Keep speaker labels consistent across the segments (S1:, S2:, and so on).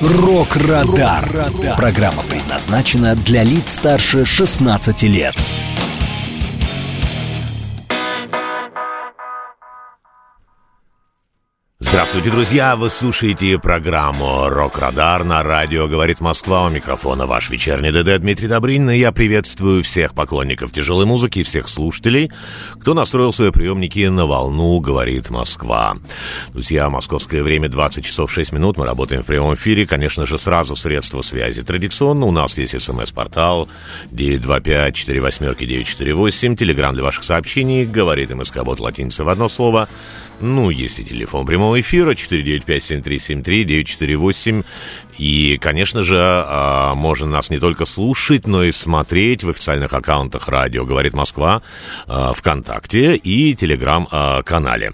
S1: «Рок-Радар». Программа предназначена для лиц старше 16 лет.
S2: Здравствуйте, друзья! Вы слушаете программу «Рок-Радар» на радио «Говорит Москва». У микрофона ваш вечерний ДД Дмитрий Добрынин. И я приветствую всех поклонников тяжелой музыки всех слушателей, кто настроил свои приемники на волну «Говорит Москва». Друзья, московское время 20 часов 6 минут. Мы работаем в прямом эфире. Конечно же, сразу средства связи. Традиционно у нас есть смс-портал 925-48-948. Телеграмм для ваших сообщений. Говорит МСК-бот латиница в одно слово. Ну, есть и телефон прямого эфира 495-7373-948. И, конечно же, а, можно нас не только слушать, но и смотреть в официальных аккаунтах радио «Говорит Москва», а, ВКонтакте и Телеграм-канале.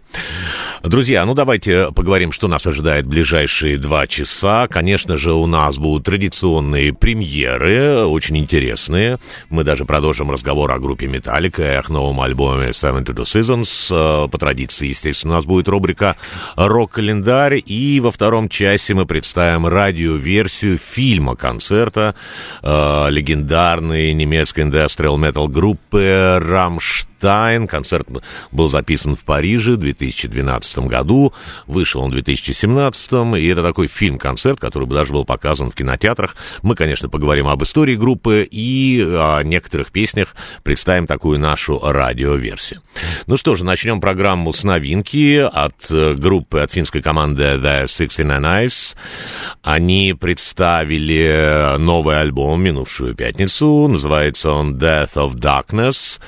S2: Друзья, ну давайте поговорим, что нас ожидает в ближайшие два часа. Конечно же, у нас будут традиционные премьеры, очень интересные. Мы даже продолжим разговор о группе «Металлика» и их новом альбоме «Seven to the Seasons». А, по традиции, естественно, у нас будет рубрика «Рок-календарь». И во втором часе мы представим радио версию фильма концерта э, легендарной немецкой индустриал метал группы «Рамштайн». Рамштайн. Концерт был записан в Париже в 2012 году. Вышел он в 2017. И это такой фильм-концерт, который бы даже был показан в кинотеатрах. Мы, конечно, поговорим об истории группы и о некоторых песнях представим такую нашу радиоверсию. Ну что же, начнем программу с новинки от э, группы, от финской команды The 69 Eyes. Они представили новый альбом минувшую пятницу. Называется он Death of Darkness.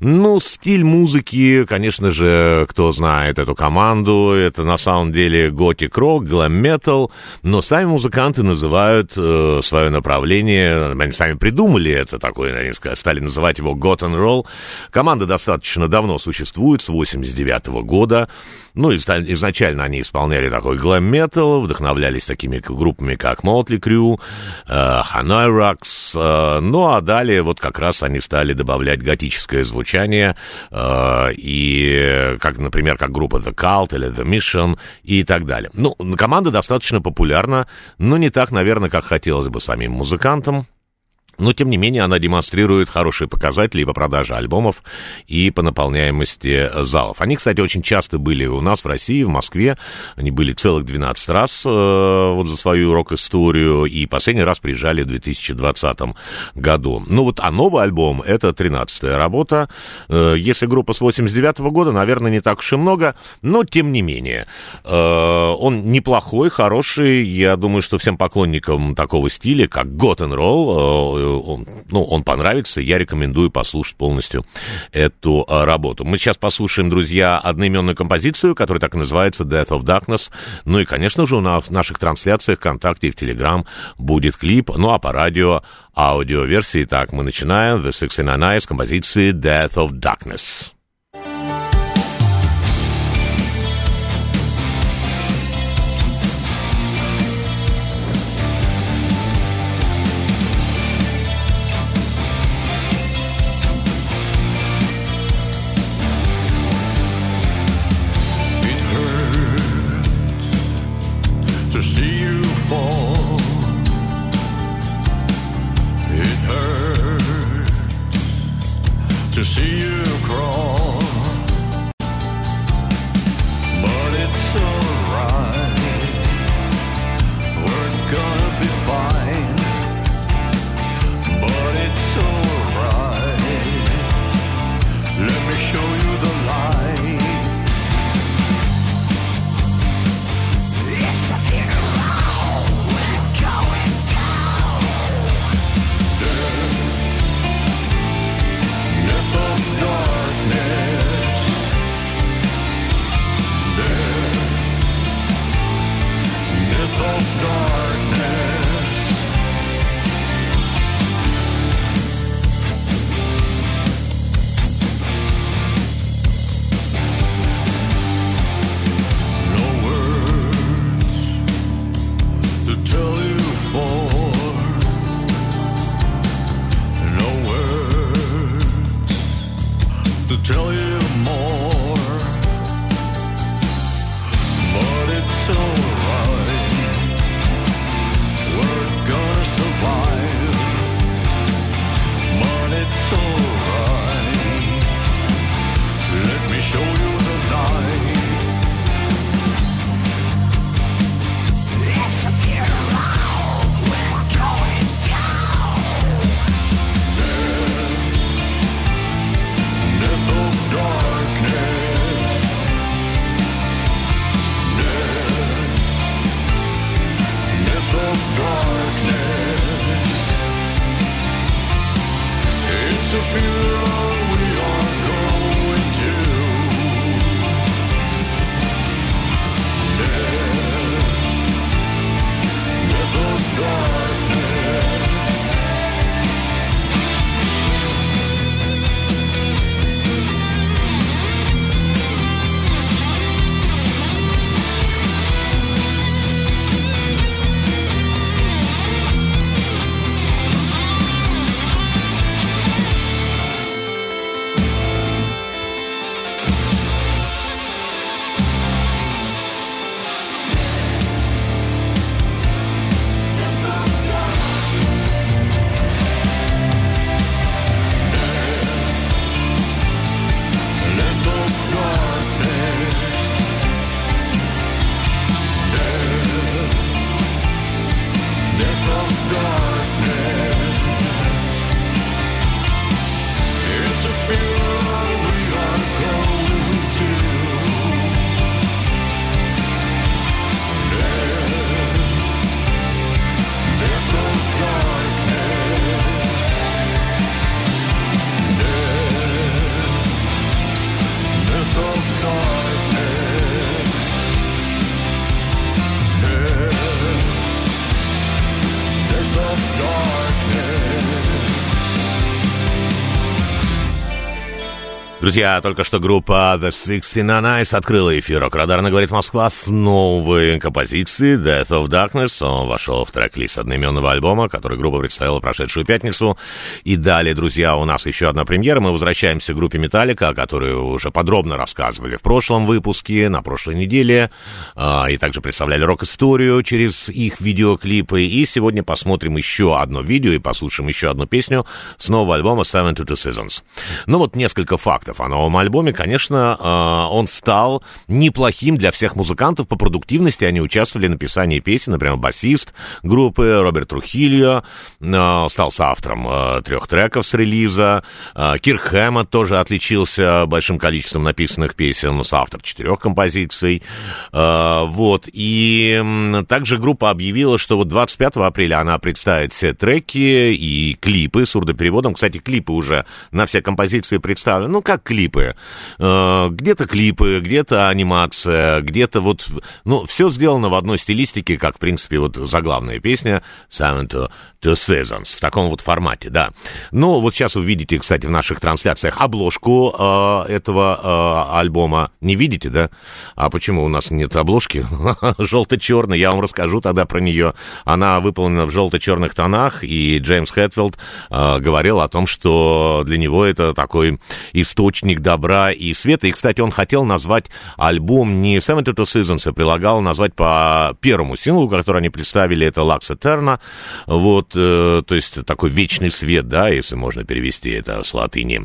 S2: Ну, стиль музыки, конечно же, кто знает эту команду, это на самом деле готик-рок, глэм-метал, но сами музыканты называют э, свое направление, они сами придумали это такое, они стали называть его гот ролл. Команда достаточно давно существует, с 89 -го года. Ну, изначально они исполняли такой глэм-метал, вдохновлялись такими группами, как Motley Crue, э, Hanoi Rocks, э, ну, а далее вот как раз они стали добавлять готическое звучание, э, и, как, например, как группа The Cult или The Mission и так далее. Ну, команда достаточно популярна, но не так, наверное, как хотелось бы самим музыкантам. Но, тем не менее, она демонстрирует хорошие показатели по продаже альбомов и по наполняемости залов. Они, кстати, очень часто были у нас в России, в Москве. Они были целых 12 раз э, вот за свою рок-историю, и последний раз приезжали в 2020 году. Ну вот, а новый альбом — это 13-я работа. Э, если группа с 89 -го года, наверное, не так уж и много, но, тем не менее, э, он неплохой, хороший. Я думаю, что всем поклонникам такого стиля, как Gotten Roll, он, ну, он понравится, я рекомендую послушать полностью эту а, работу. Мы сейчас послушаем, друзья, одноименную композицию, которая так и называется Death of Darkness. Ну и, конечно же, у нас в наших трансляциях ВКонтакте и в Телеграм будет клип, ну а по радио аудиоверсии. Так, мы начинаем The Six and Nine с композиции Death of Darkness. Друзья, только что группа The Sixteen Eyes открыла эфир «Рок-радарно говорит Москва» с новой композицией Death of Darkness. Он вошел в трек-лист одноименного альбома, который группа представила прошедшую пятницу. И далее, друзья, у нас еще одна премьера. Мы возвращаемся к группе Металлика, о которой уже подробно рассказывали в прошлом выпуске, на прошлой неделе. А, и также представляли рок-историю через их видеоклипы. И сегодня посмотрим еще одно видео и послушаем еще одну песню с нового альбома Seven to Two Seasons. Ну вот несколько фактов о новом альбоме, конечно, а, он стал неплохим для всех музыкантов по продуктивности. Они участвовали в написании песен, например, басист группы Роберт Трухильо а, стал соавтором а, трех треков с релиза. Кир Хэммот тоже отличился большим количеством написанных песен, соавтор четырех композиций. Вот, и также группа объявила, что вот 25 апреля она представит все треки и клипы с сурдопереводом. Кстати, клипы уже на все композиции представлены. Ну, как клипы. Э, где-то клипы, где-то анимация, где-то вот... Ну, все сделано в одной стилистике, как, в принципе, вот заглавная песня «Silent to, to Seasons» в таком вот формате, да. Ну, вот сейчас вы видите, кстати, в наших трансляциях обложку э, этого э, альбома. Не видите, да? А почему у нас нет обложки? Желто-черный, я вам расскажу тогда про нее. Она выполнена в желто-черных тонах, и Джеймс Хэтфилд э, говорил о том, что для него это такой источник источник добра и света. И, кстати, он хотел назвать альбом не Seven to Seasons, а прилагал назвать по первому синглу, который они представили, это Lux Eterna. Вот, э, то есть такой вечный свет, да, если можно перевести это с латыни.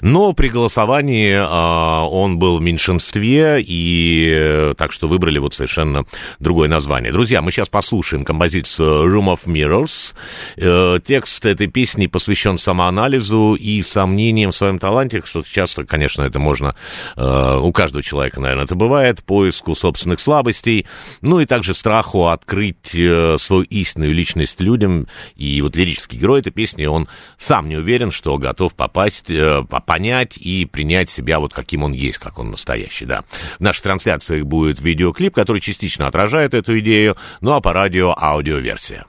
S2: Но при голосовании э, он был в меньшинстве, и э, так что выбрали вот совершенно другое название. Друзья, мы сейчас послушаем композицию Room of Mirrors. Э, текст этой песни посвящен самоанализу и сомнениям в своем таланте, что сейчас часто, конечно, это можно, э, у каждого человека, наверное, это бывает, поиску собственных слабостей, ну и также страху открыть э, свою истинную личность людям. И вот лирический герой этой песни, он сам не уверен, что готов попасть, э, понять и принять себя вот каким он есть, как он настоящий, да. В нашей трансляции будет видеоклип, который частично отражает эту идею, ну а по радио аудиоверсия.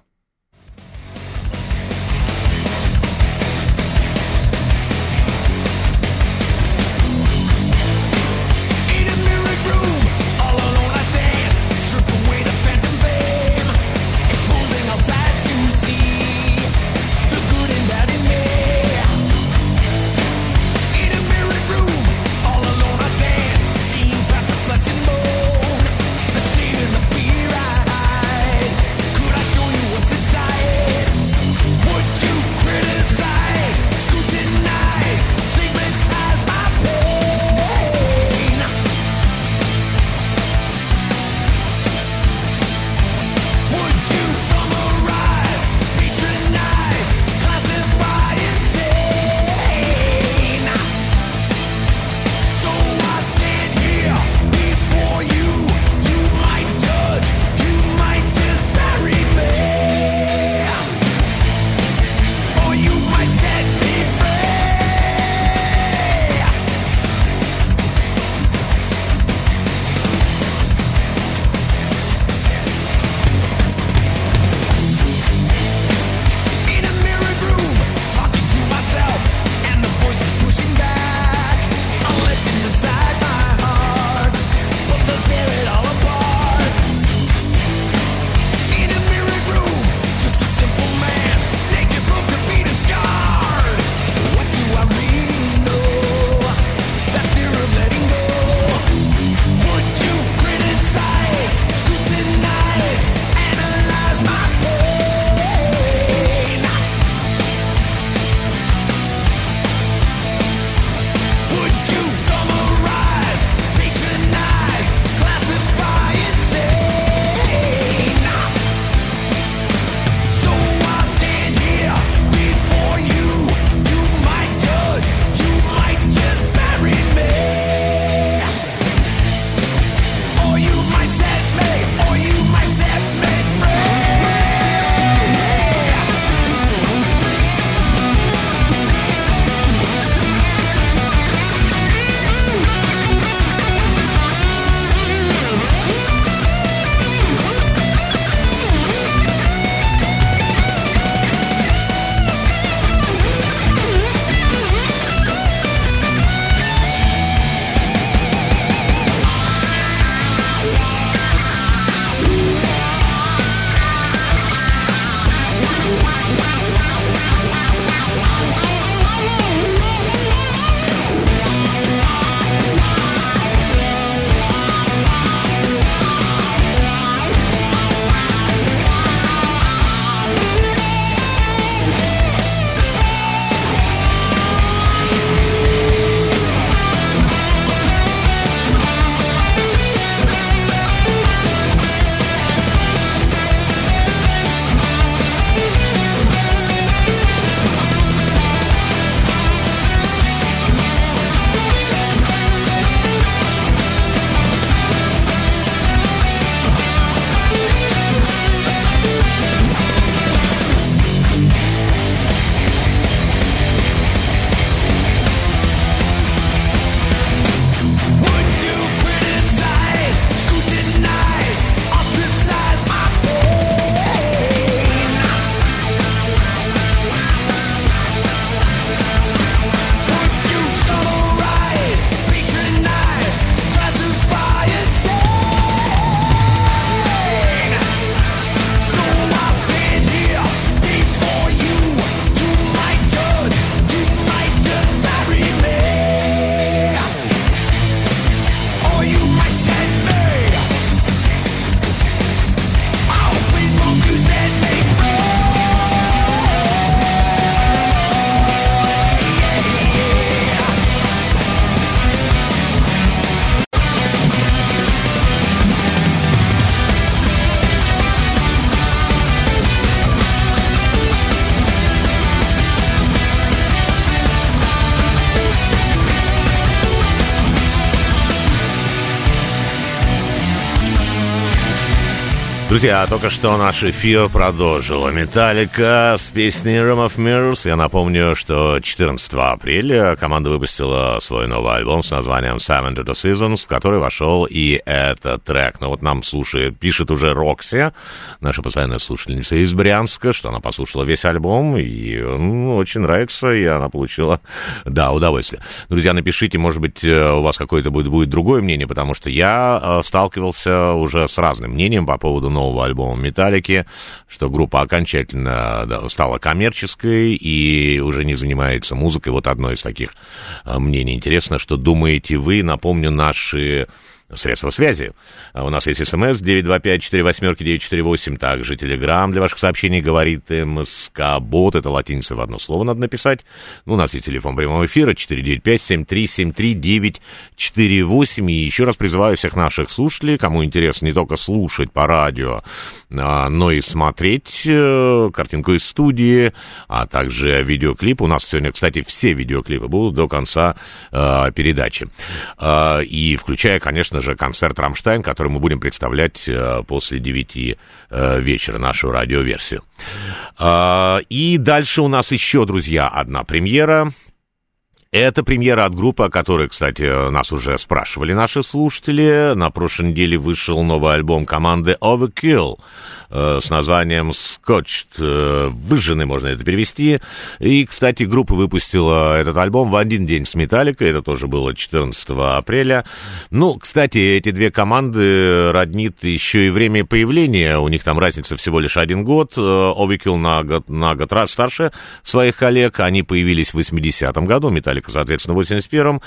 S2: Друзья, только что наш эфир продолжила Металлика с песней Room of Mirrors. Я напомню, что 14 апреля команда выпустила свой новый альбом с названием Seven to the Seasons, в который вошел и этот трек. Но вот нам слушает, пишет уже Рокси, наша постоянная слушательница из Брянска, что она послушала весь альбом, и ну, очень нравится, и она получила, да, удовольствие. Друзья, напишите, может быть, э, у вас какое-то будет, будет другое мнение, потому что я э, сталкивался уже с разным мнением по поводу нового альбома «Металлики», что группа окончательно стала коммерческой и уже не занимается музыкой. Вот одно из таких э, мнений. Интересно, что думаете вы. Напомню, наши средства связи. А у нас есть смс 925-48-948, также телеграмм для ваших сообщений говорит МСК-бот, это латиница в одно слово надо написать. Ну, у нас есть телефон прямого эфира 495-7373-948. И еще раз призываю всех наших слушателей, кому интересно не только слушать по радио, а, но и смотреть э, картинку из студии, а также видеоклип. У нас сегодня, кстати, все видеоклипы будут до конца э, передачи. Э, и включая, конечно, конечно же, концерт «Рамштайн», который мы будем представлять э, после 9 э, вечера, нашу радиоверсию. Э, и дальше у нас еще, друзья, одна премьера. Это премьера от группы, о которой, кстати, нас уже спрашивали наши слушатели. На прошлой неделе вышел новый альбом команды Overkill э, с названием Scotched. Э, выжженный можно это перевести. И, кстати, группа выпустила этот альбом в один день с Металликой. Это тоже было 14 апреля. Ну, кстати, эти две команды роднит еще и время появления. У них там разница всего лишь один год. Э, Overkill на год, на год раз старше своих коллег. Они появились в 80-м году. Металлика, соответственно, в 81-м.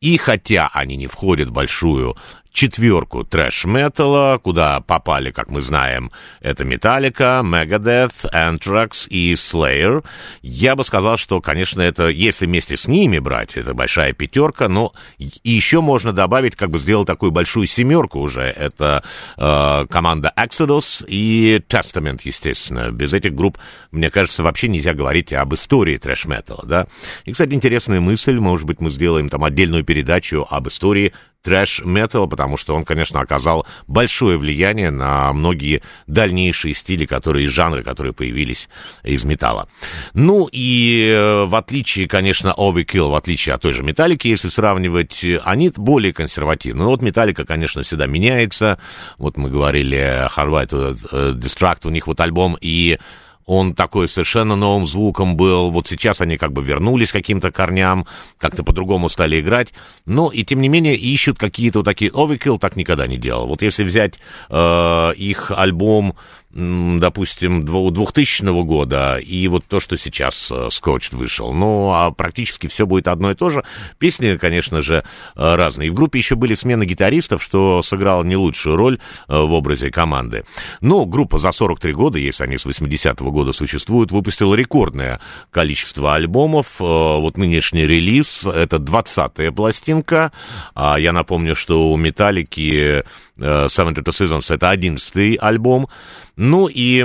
S2: И хотя они не входят в большую четверку трэш-металла, куда попали, как мы знаем, это Металлика, Megadeth, Anthrax и Slayer. Я бы сказал, что, конечно, это, если вместе с ними брать, это большая пятерка, но еще можно добавить, как бы сделать такую большую семерку уже. Это э, команда Exodus и Testament, естественно. Без этих групп, мне кажется, вообще нельзя говорить об истории трэш-металла, да. И, кстати, интересная мысль, может быть, мы сделаем там отдельную передачу об истории трэш-металла, потому что он, конечно, оказал большое влияние на многие дальнейшие стили, которые, жанры, которые появились из металла. Ну и э, в отличие, конечно, Overkill, в отличие от той же Металлики, если сравнивать, они более консервативны. Ну вот Металлика, конечно, всегда меняется. Вот мы говорили, Hard White Distract, у них вот альбом и он такой совершенно новым звуком был. Вот сейчас они как бы вернулись к каким-то корням, как-то по-другому стали играть. Но и тем не менее ищут какие-то вот такие... Overkill так никогда не делал. Вот если взять э, их альбом допустим, 2000 года и вот то, что сейчас Скотч э, вышел. Ну, а практически все будет одно и то же. Песни, конечно же, э, разные. И в группе еще были смены гитаристов, что сыграло не лучшую роль э, в образе команды. Но группа за 43 года, если они с 80-го года существуют, выпустила рекордное количество альбомов. Вот нынешний релиз — это 20-я пластинка. А я напомню, что у Металлики Seven to Seasons — это 11-й альбом. Ну и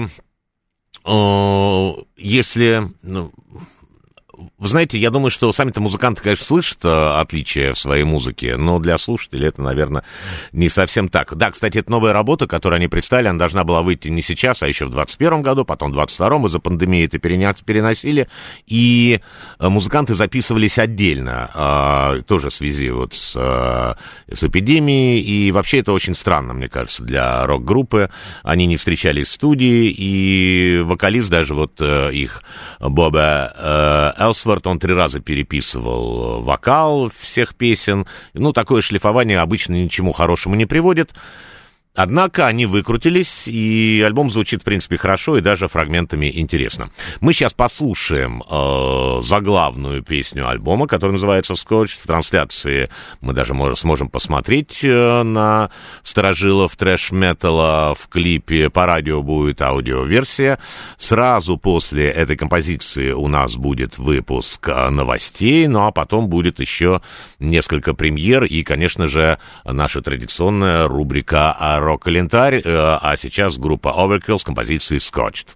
S2: э, если... Ну, вы знаете, я думаю, что сами-то музыканты, конечно, слышат э, отличия в своей музыке, но для слушателей это, наверное, не совсем так. Да, кстати, это новая работа, которую они представили, она должна была выйти не сейчас, а еще в 2021 году, потом в 2022 из-за пандемии это переносили, и э, музыканты записывались отдельно, э, тоже в связи вот с, с эпидемией, и вообще это очень странно, мне кажется, для рок-группы. Они не встречались в студии, и вокалист даже вот их, Боба Элсворт, он три раза переписывал вокал всех песен. Ну, такое шлифование обычно ничему хорошему не приводит. Однако они выкрутились, и альбом звучит, в принципе, хорошо и даже фрагментами интересно. Мы сейчас послушаем э, заглавную песню альбома, которая называется «Скотч». В трансляции мы даже можем, сможем посмотреть э, на сторожилов трэш-металла. В клипе по радио будет аудиоверсия. Сразу после этой композиции у нас будет выпуск э, новостей, ну а потом будет еще несколько премьер и, конечно же, наша традиционная рубрика рок-календарь, э, а сейчас группа Overkill с композицией «Scotched».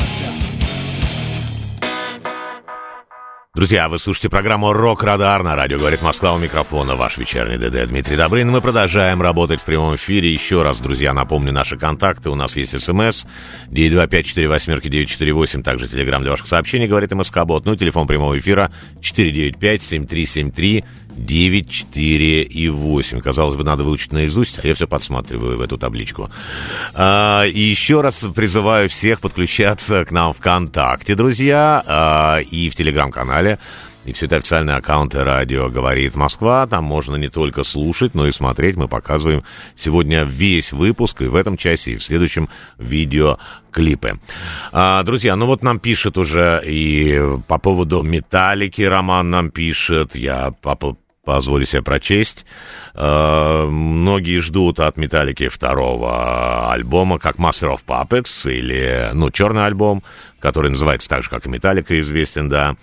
S2: Друзья, вы слушаете программу «Рок-Радар» на радио «Говорит Москва» у микрофона. Ваш вечерний ДД Дмитрий Добрын. Мы продолжаем работать в прямом эфире. Еще раз, друзья, напомню наши контакты. У нас есть смс 925-48-948. Также телеграмм для ваших сообщений, говорит МСК-бот. Ну, телефон прямого эфира 495-7373. 9, 4 и 8. Казалось бы, надо выучить наизусть, а я все подсматриваю в эту табличку. А, и еще раз призываю всех подключаться к нам ВКонтакте, друзья, а, и в Телеграм-канале. И все это официальные аккаунты радио «Говорит Москва». Там можно не только слушать, но и смотреть. Мы показываем сегодня весь выпуск, и в этом часе, и в следующем видеоклипы. А, друзья, ну вот нам пишет уже и по поводу «Металлики» Роман нам пишет. Я по, позволю себе прочесть. Э, многие ждут от Металлики второго альбома, как Master of Puppets, или, ну, черный альбом, который называется так же, как и Металлика, известен, да,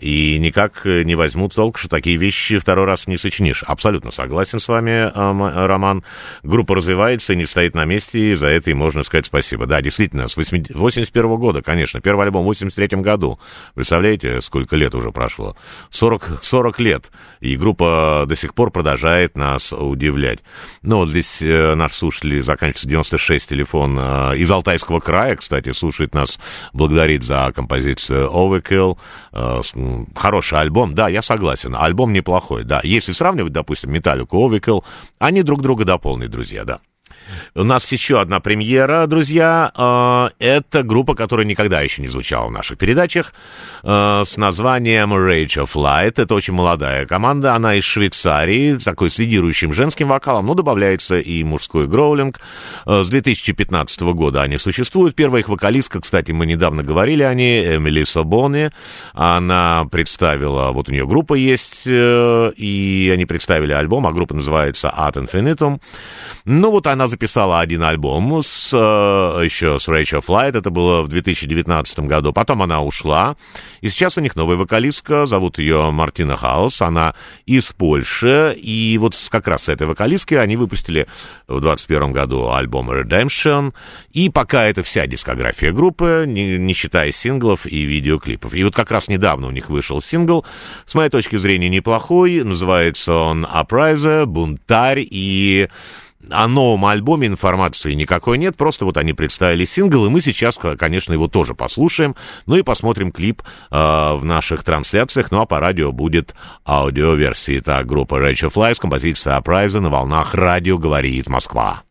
S2: и никак не возьмут толк, что такие вещи второй раз не сочинишь. Абсолютно согласен с вами, э, Роман. Группа развивается и не стоит на месте, и за это и можно сказать спасибо. Да, действительно, с 81 года, конечно, первый альбом в 83 году. Представляете, сколько лет уже прошло? 40, 40 лет, и группа до сих пор продолжает нас удивлять. Ну, вот здесь э, наш слушатель заканчивается 96 телефон э, из Алтайского края, кстати, слушает нас благодаря благодарить за композицию Overkill. Э, хороший альбом, да, я согласен. Альбом неплохой, да. Если сравнивать, допустим, Металлику Overkill, они друг друга дополнят, друзья, да. У нас еще одна премьера, друзья. Э, это группа, которая никогда еще не звучала в наших передачах, э, с названием Rage of Light. Это очень молодая команда, она из Швейцарии, такой с лидирующим женским вокалом, но добавляется и мужской гроулинг. Э, с 2015 года они существуют. Первая их вокалистка, кстати, мы недавно говорили о ней, Мелисса Бонни. Она представила, вот у нее группа есть, и они представили альбом, а группа называется Ad Infinitum. Ну вот она записала один альбом с, э, еще с Rachel Flight, это было в 2019 году. Потом она ушла, и сейчас у них новая вокалистка, зовут ее Мартина Хаус, она из Польши, и вот как раз с этой вокалисткой они выпустили в 2021 году альбом Redemption, и пока это вся дискография группы, не, не считая синглов и видеоклипов. И вот как раз недавно у них вышел сингл, с моей точки зрения неплохой, называется он Uprise, Бунтарь, и о новом альбоме информации никакой нет, просто вот они представили сингл, и мы сейчас, конечно, его тоже послушаем, ну и посмотрим клип э, в наших трансляциях, ну а по радио будет аудиоверсия. Так, группа Rachel Flies, композиция Апрайза на волнах радио «Говорит Москва».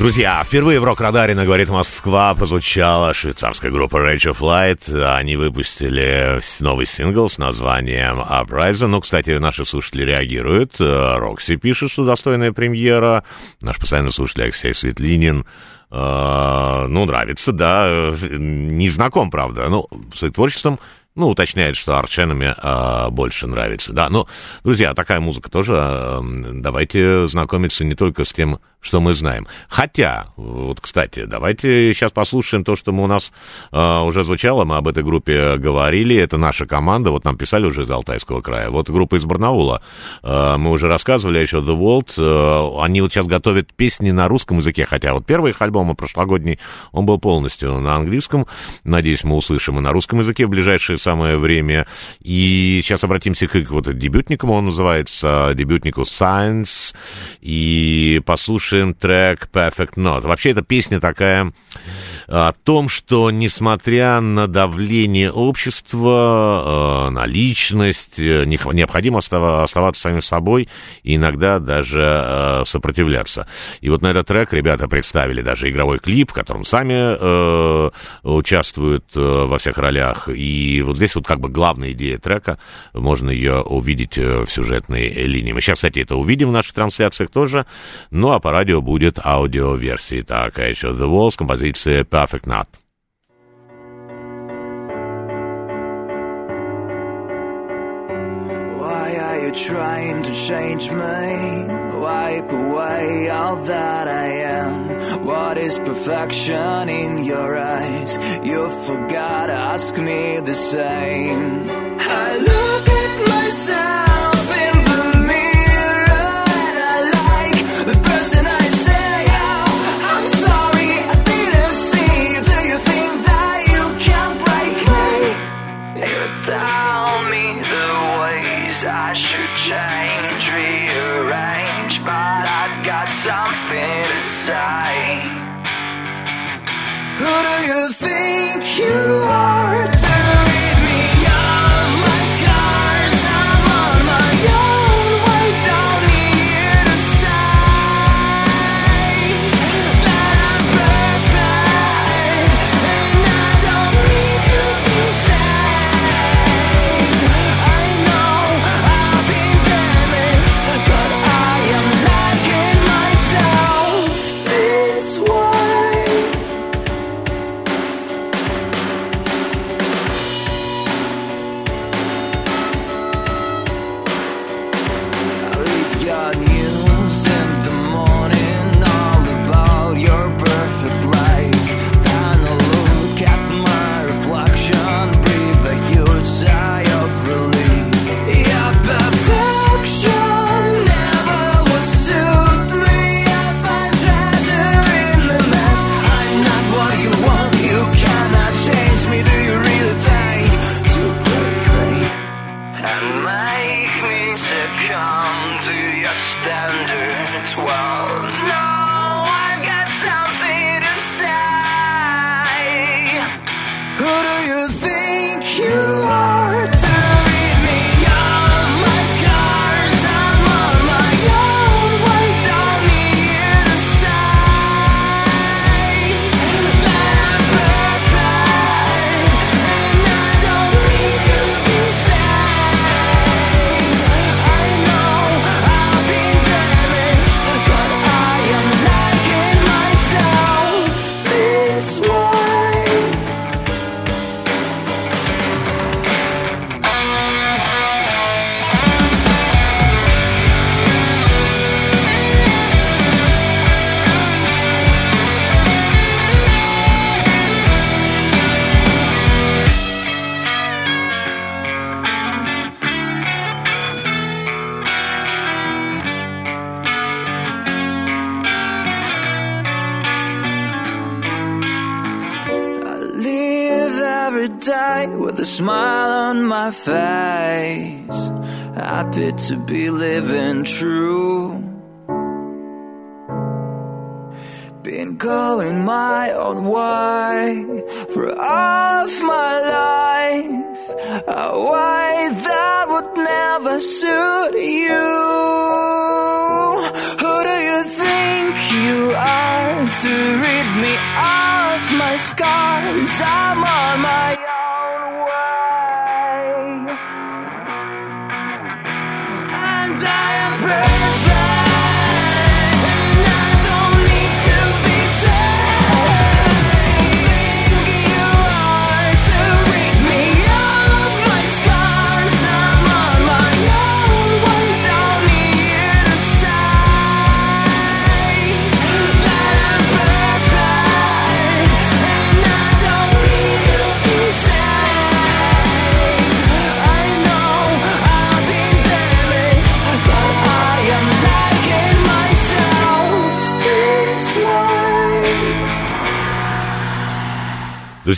S3: Друзья, впервые в рок-радаре на «Говорит Москва» прозвучала швейцарская группа Rage of Light. Они выпустили новый сингл с названием Uprising. Ну, кстати, наши слушатели реагируют. Рокси пишет, что достойная премьера. Наш постоянный слушатель Алексей Светлинин Uh, ну, нравится, да, не знаком, правда, ну, своим творчеством ну, уточняет, что Арченами э, больше нравится. Да, но, друзья, такая музыка тоже. Э, давайте знакомиться не только с тем, что мы знаем. Хотя, вот, кстати, давайте сейчас послушаем то, что мы у нас э, уже звучало, мы об этой группе говорили, это наша команда, вот нам писали уже из Алтайского края, вот группа из Барнаула, э, мы уже рассказывали еще The World, э, они вот сейчас готовят песни на русском языке, хотя вот первый их альбом, прошлогодний, он был полностью на английском, надеюсь, мы услышим и на русском языке в ближайшее самое время, и сейчас обратимся к их вот дебютникам, он называется, дебютнику Science, и послушаем слушаем трек Perfect Note. Вообще, эта песня такая о том, что, несмотря на давление общества, э, на личность, э, необходимо оставаться самим собой и иногда даже э, сопротивляться. И вот на этот трек ребята представили даже игровой клип, в котором сами участвуют во всех ролях. И вот здесь вот как бы главная идея трека, можно ее увидеть в сюжетной линии. Мы сейчас, кстати, это увидим в наших трансляциях тоже, ну а пора радио будет аудиоверсии. Так, а еще The Walls, композиция Perfect Knot. trying to change me wipe away all that I am what is perfection in your eyes you forgot ask me the same I look at myself To be living true. Been going my own way for all of my life. A way that would never suit you. Who do you think you are? to rid me of my scars. I'm on my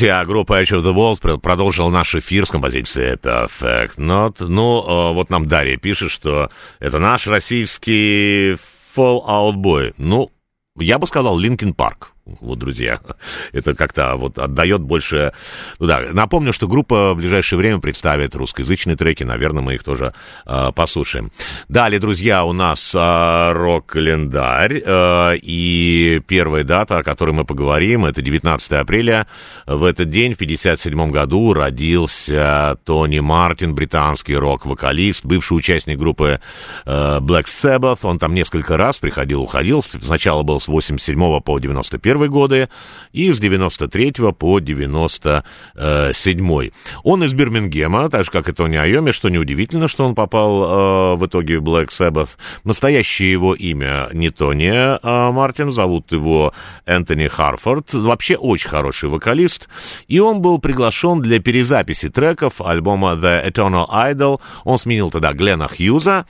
S2: Друзья, группа Edge of the World пр- продолжила наш эфир с композицией Perfect Not. Ну, э, вот нам Дарья пишет, что это наш российский Fall Out Boy. Ну, я бы сказал Linkin Park. Вот, друзья, это как-то вот отдает больше... Ну да, напомню, что группа в ближайшее время представит русскоязычные треки, наверное, мы их тоже э, послушаем. Далее, друзья, у нас э, рок-календарь, э, и первая дата, о которой мы поговорим, это 19 апреля. В этот день, в 57 году, родился Тони Мартин, британский рок-вокалист, бывший участник группы э, Black Sabbath. Он там несколько раз приходил, уходил. Сначала был с 87 по 91 годы и с 93 по 97. Он из Бирмингема, так же, как и Тони Айоми, что неудивительно, что он попал э, в итоге в Black Sabbath. Настоящее его имя не Тони э, Мартин, зовут его Энтони Харфорд. Вообще очень хороший вокалист. И он был приглашен для перезаписи треков альбома The Eternal Idol. Он сменил тогда Глена Хьюза.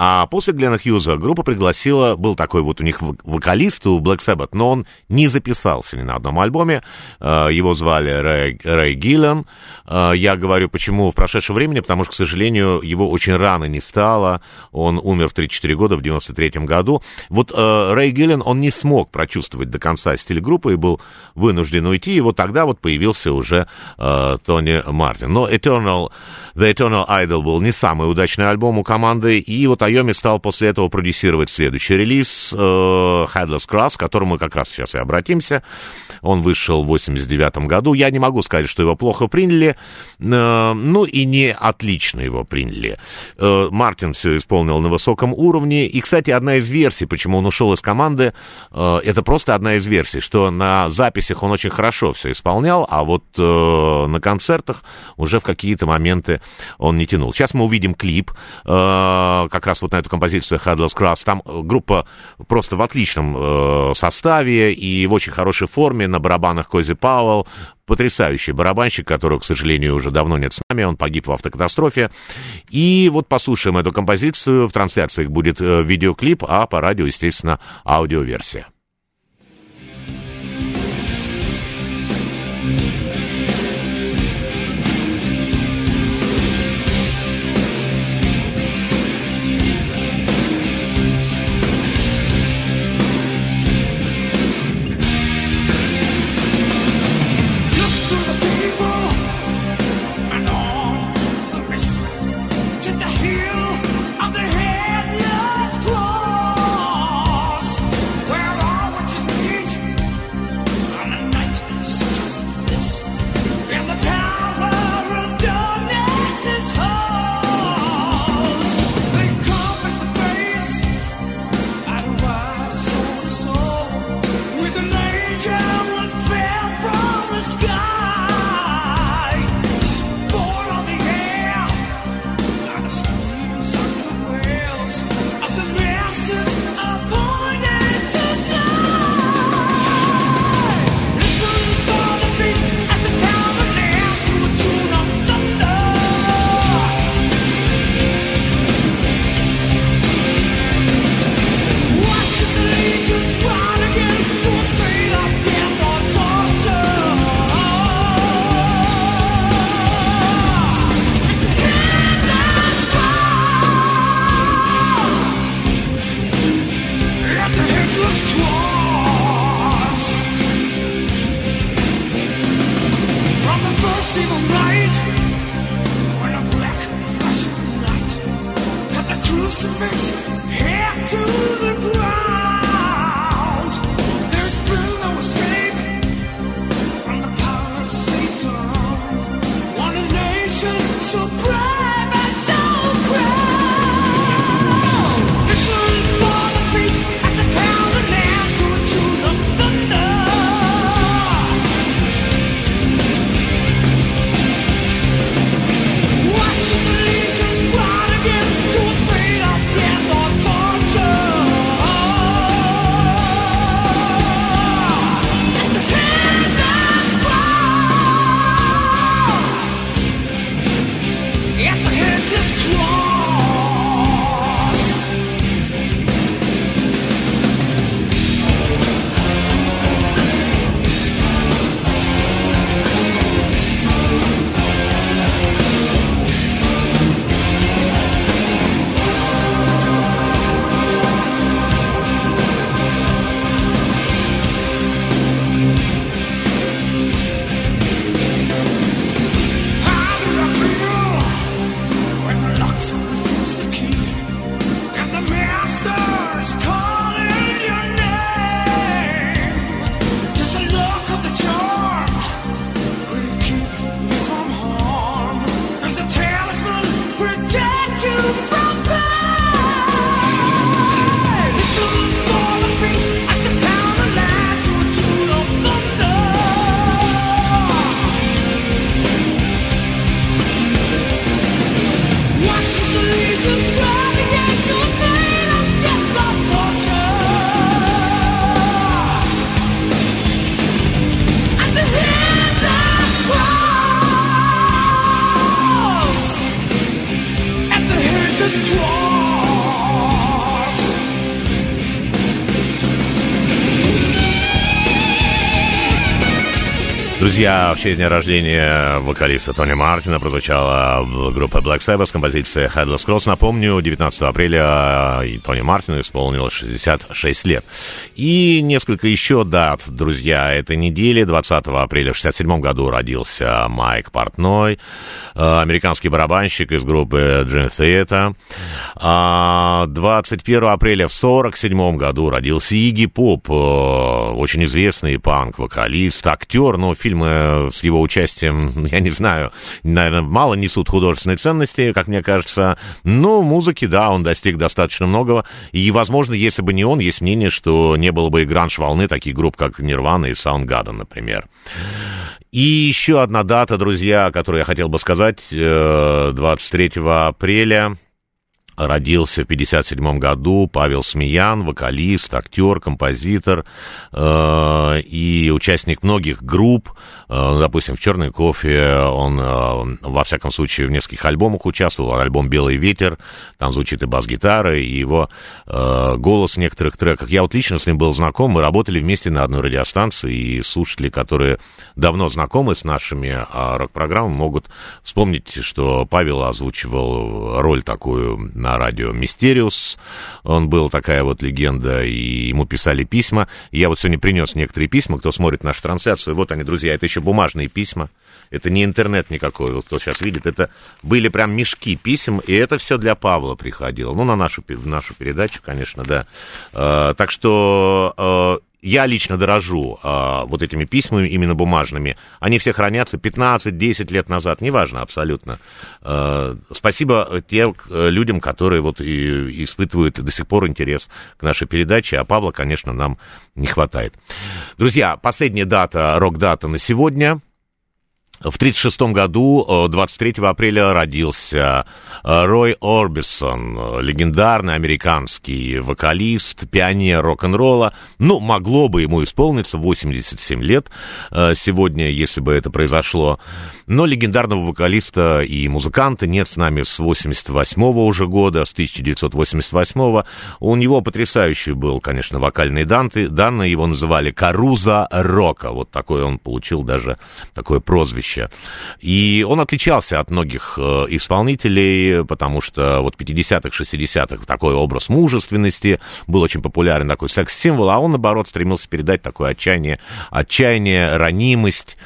S2: А после Глена Хьюза группа пригласила, был такой вот у них вок- вокалист у Black Sabbath, но он не записался ни на одном альбоме. Э, Его звали Рэй, Рэй Гиллен. Э, Я говорю, почему в прошедшем времени, потому что, к сожалению, его очень рано не стало. Он умер в 34 года, в 93 году. Вот э, Рэй Гиллен, он не смог прочувствовать до конца стиль группы и был вынужден уйти. И вот тогда вот появился уже Тони Мартин. Но Eternal, The Eternal Idol был не самый удачный альбом у команды, и вот Айоми стал после этого продюсировать следующий релиз э, Headless Cross, к которому как раз сейчас и обратимся. Он вышел в 89 году. Я не могу сказать, что его плохо приняли, э, ну и не отлично его приняли. Э, Мартин все исполнил на высоком уровне. И, кстати, одна из версий, почему он ушел из команды, э, это просто одна из версий, что на записях он очень хорошо все исполнял, а вот э, на концертах уже в какие-то моменты он не тянул. Сейчас мы увидим клип, э, как раз вот на эту композицию Headless Cross. Там э, группа просто в отличном э, составе и в очень хорошей форме. На барабанах Кози Пауэлл, потрясающий барабанщик, которого, к сожалению, уже давно нет с нами, он погиб в автокатастрофе. И вот послушаем эту композицию, в трансляциях будет э, видеоклип, а по радио, естественно, аудиоверсия. Друзья, в честь дня рождения вокалиста Тони Мартина прозвучала группа Black Sabbath композиция Headless Cross. Напомню, 19 апреля и Тони Мартину исполнилось 66 лет. И несколько еще дат, друзья, этой недели. 20 апреля в 67 году родился Майк Портной, э, американский барабанщик из группы Dream Theater. А 21 апреля в 47 году родился Игги Поп, э, очень известный панк-вокалист, актер, но фильмы с его участием, я не знаю, наверное, мало несут художественной ценности, как мне кажется. Но в музыке, да, он достиг достаточно многого. И, возможно, если бы не он, есть мнение, что не было бы и гранж-волны таких групп, как Нирвана и Soundgarden, например. И еще одна дата, друзья, которую я хотел бы сказать, э, 23 апреля родился в 57 году Павел Смеян, вокалист, актер, композитор э, и участник многих групп. Э, допустим, в «Черный кофе» он, э, во всяком случае, в нескольких альбомах участвовал. Альбом «Белый ветер», там звучит и бас-гитара, и его э, голос в некоторых треках. Я вот лично с ним был знаком, мы работали вместе на одной радиостанции, и слушатели, которые давно знакомы с нашими э, рок-программами, могут вспомнить, что Павел озвучивал роль такую на радио «Мистериус». Он был такая вот легенда, и ему писали письма. Я вот сегодня принес некоторые письма, кто смотрит нашу трансляцию. Вот они, друзья, это еще бумажные письма. Это не интернет никакой, вот кто сейчас видит. Это были прям мешки писем, и это все для Павла приходило. Ну, на нашу, в нашу передачу, конечно, да. Э, так что э, я лично дорожу а, вот этими письмами, именно бумажными. Они все хранятся 15-10 лет назад, неважно абсолютно. А, спасибо тем э, людям, которые вот и, испытывают до сих пор интерес к нашей передаче, а Павла, конечно, нам не хватает. Друзья, последняя дата, рок-дата на сегодня. В 1936 году, э, 23 апреля, родился э, Рой Орбисон, э, легендарный американский вокалист, пионер рок-н-ролла. Ну, могло бы ему исполниться 87 лет э, сегодня, если бы это произошло. Но легендарного вокалиста и музыканта нет с нами с 88 уже года, с 1988 У него потрясающий был, конечно, вокальный данты, данные, его называли Каруза Рока. Вот такое он получил даже, такое прозвище. И он отличался от многих э, исполнителей, потому что вот в 50-х, 60-х такой образ мужественности был очень популярен, такой секс-символ, а он, наоборот, стремился передать такое отчаяние, отчаяние, ранимость.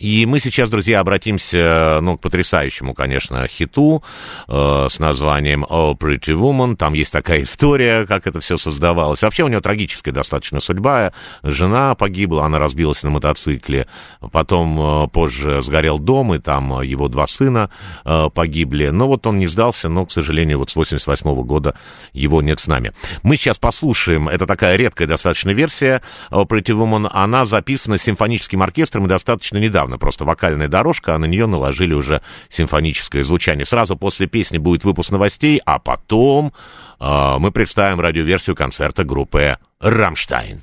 S2: И мы сейчас, друзья, обратимся, ну, к потрясающему, конечно, хиту э, с названием «Oh, Pretty Woman». Там есть такая история, как это все создавалось. Вообще у него трагическая достаточно судьба. Жена погибла, она разбилась на мотоцикле. Потом э, позже сгорел дом, и там э, его два сына э, погибли. Но вот он не сдался, но, к сожалению, вот с 88 года его нет с нами. Мы сейчас послушаем, это такая редкая достаточно версия «Oh, Pretty Woman». Она записана симфоническим оркестром и достаточно недавно. Просто вокальная дорожка, а на нее наложили уже симфоническое звучание. Сразу после песни будет выпуск новостей, а потом э, мы представим радиоверсию концерта группы «Рамштайн».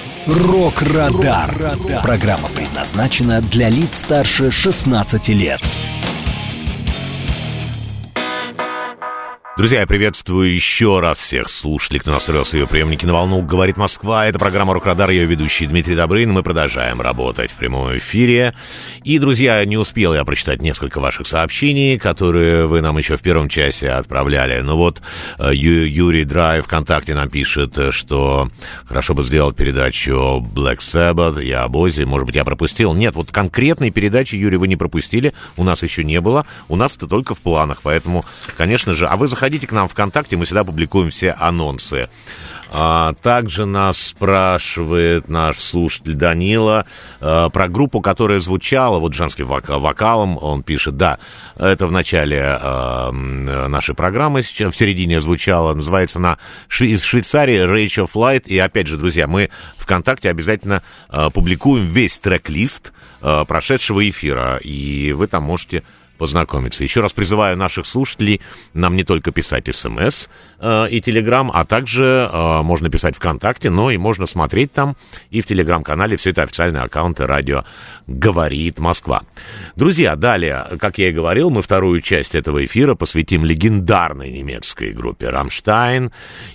S1: Рок-Радар. Программа предназначена для лиц старше 16 лет.
S2: Друзья, я приветствую еще раз всех слушателей, кто настроил свои приемники на волну «Говорит Москва». Это программа «Рок-Радар», ее ведущий Дмитрий Добрын. Мы продолжаем работать в прямом эфире. И, друзья, не успел я прочитать несколько ваших сообщений, которые вы нам еще в первом часе отправляли. Ну вот, э, Ю- Юрий Драйв ВКонтакте нам пишет, э, что хорошо бы сделать передачу Black Sabbath и об Оззи. Может быть, я пропустил. Нет, вот конкретной передачи, Юрий, вы не пропустили. У нас еще не было. У нас это только в планах. Поэтому, конечно же... А вы заходите к нам ВКонтакте, мы всегда публикуем все анонсы. А, также нас спрашивает наш слушатель Данила а, про группу, которая звучала, вот женским вока- вокалом, он пишет, да, это в начале а, нашей программы, в середине звучала, называется она Шве- из Швейцарии Rage of Light, и опять же, друзья, мы ВКонтакте обязательно а, публикуем весь трек-лист а, прошедшего эфира, и вы там можете познакомиться. Еще раз призываю наших слушателей нам не только писать смс э, и телеграм, а также э, можно писать ВКонтакте, но и можно смотреть там и в телеграм-канале. Все это официальные аккаунты радио «Говорит Москва». Друзья, далее, как я и говорил, мы вторую часть этого эфира посвятим легендарной немецкой группе «Рамштайн»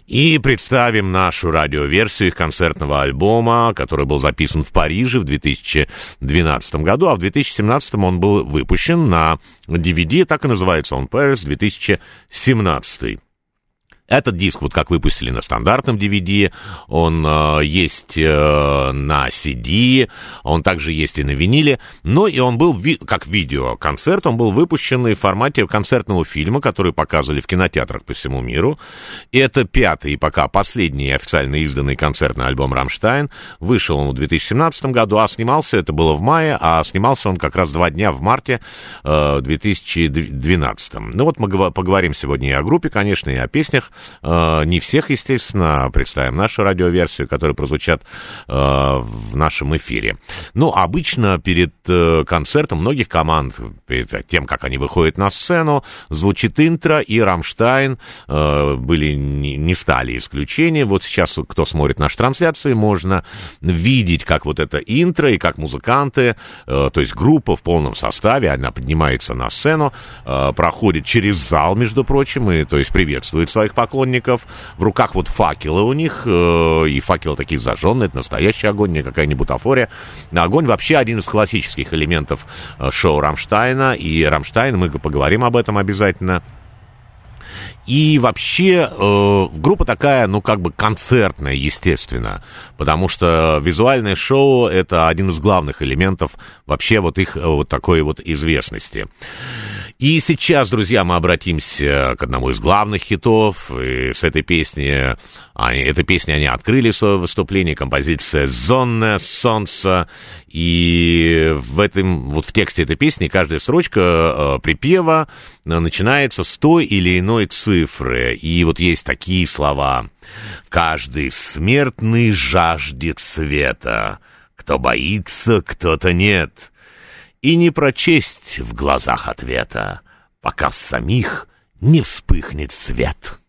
S2: и представим нашу радиоверсию их концертного альбома, который был записан в Париже в 2012 году, а в 2017 он был выпущен на DVD, так и называется он Paris 2017. Этот диск, вот как выпустили на стандартном DVD, он э, есть э, на CD, он также есть и на виниле, но и он был ви- как видеоконцерт, он был выпущен в формате концертного фильма, который показывали в кинотеатрах по всему миру. И это пятый и пока последний официально изданный концертный альбом «Рамштайн». Вышел он в 2017 году, а снимался, это было в мае, а снимался он как раз два дня в марте э, 2012. Ну вот мы поговорим сегодня и о группе, конечно, и о песнях. Э, не всех, естественно, представим нашу радиоверсию, которые прозвучат э, в нашем эфире. Ну, обычно перед э, концертом многих команд, перед тем, как они выходят на сцену, звучит интро, и «Рамштайн» были, не, стали исключением. Вот сейчас, кто смотрит наши трансляции, можно видеть, как вот это интро, и как музыканты, то есть группа в полном составе, она поднимается на сцену, проходит через зал, между прочим, и, то есть приветствует своих поклонников. В руках вот факелы у них, э, и факелы такие зажженные, это настоящий огонь, не какая-нибудь бутафория. Огонь вообще один из классических элементов э, шоу Rammstein'а, и Рамштайн, мы поговорим об этом обязательно. И вообще э, группа такая, ну, как бы концертная, естественно, потому что визуальное шоу — это один из главных элементов вообще вот их э, вот такой вот известности. И сейчас, друзья, мы обратимся к одному из главных хитов. И с этой песни, они, этой песни они открыли свое выступление, композиция «Зонное солнце». И в этом, вот в тексте этой песни каждая строчка э, припева начинается с той или иной цифры. И вот есть такие слова. «Каждый смертный жаждет света. Кто боится, кто-то нет» и не прочесть в глазах ответа, пока в самих не вспыхнет свет.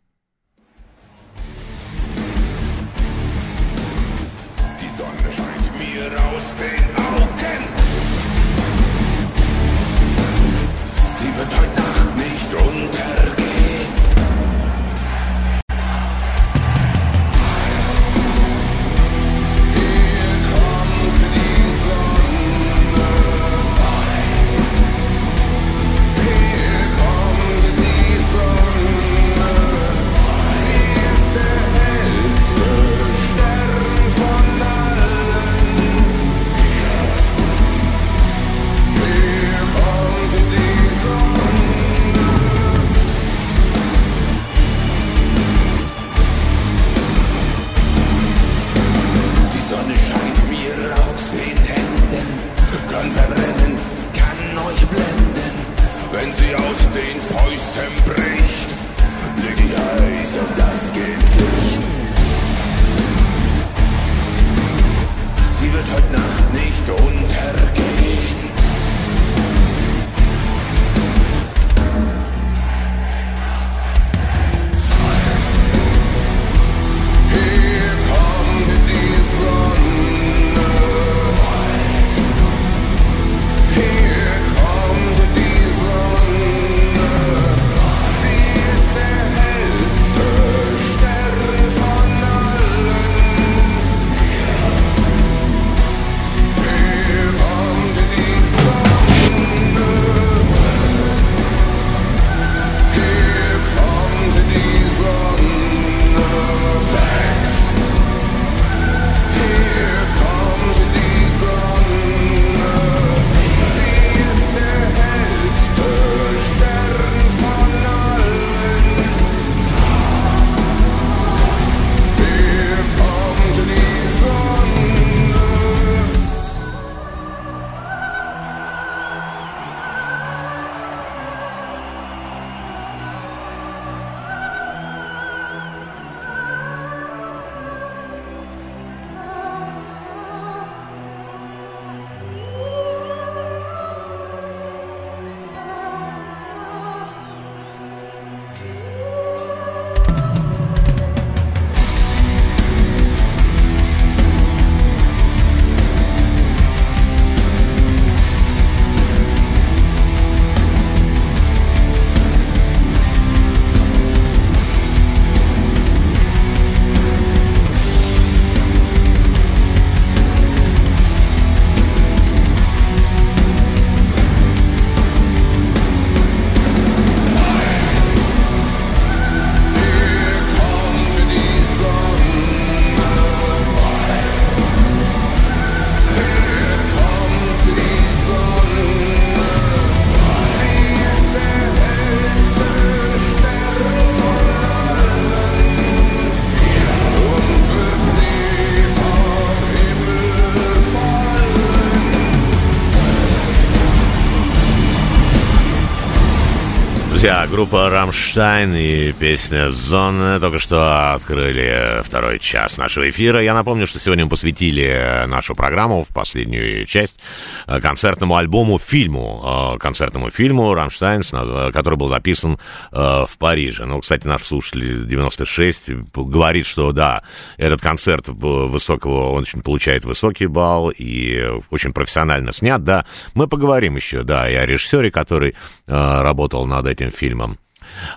S2: Группа «Rammstein» и песня «Sonne» только что открыли второй час нашего эфира. Я напомню, что сегодня мы посвятили нашу программу в последнюю часть концертному альбому, фильму, э, концертному фильму «Rammstein», наз- который был записан э, в Париже. Ну, кстати, наш слушатель 96 говорит, что да, этот концерт высокого, он очень получает высокий балл и очень профессионально снят, да. Мы поговорим еще, да, и о режиссере, который э, работал над этим фильмом.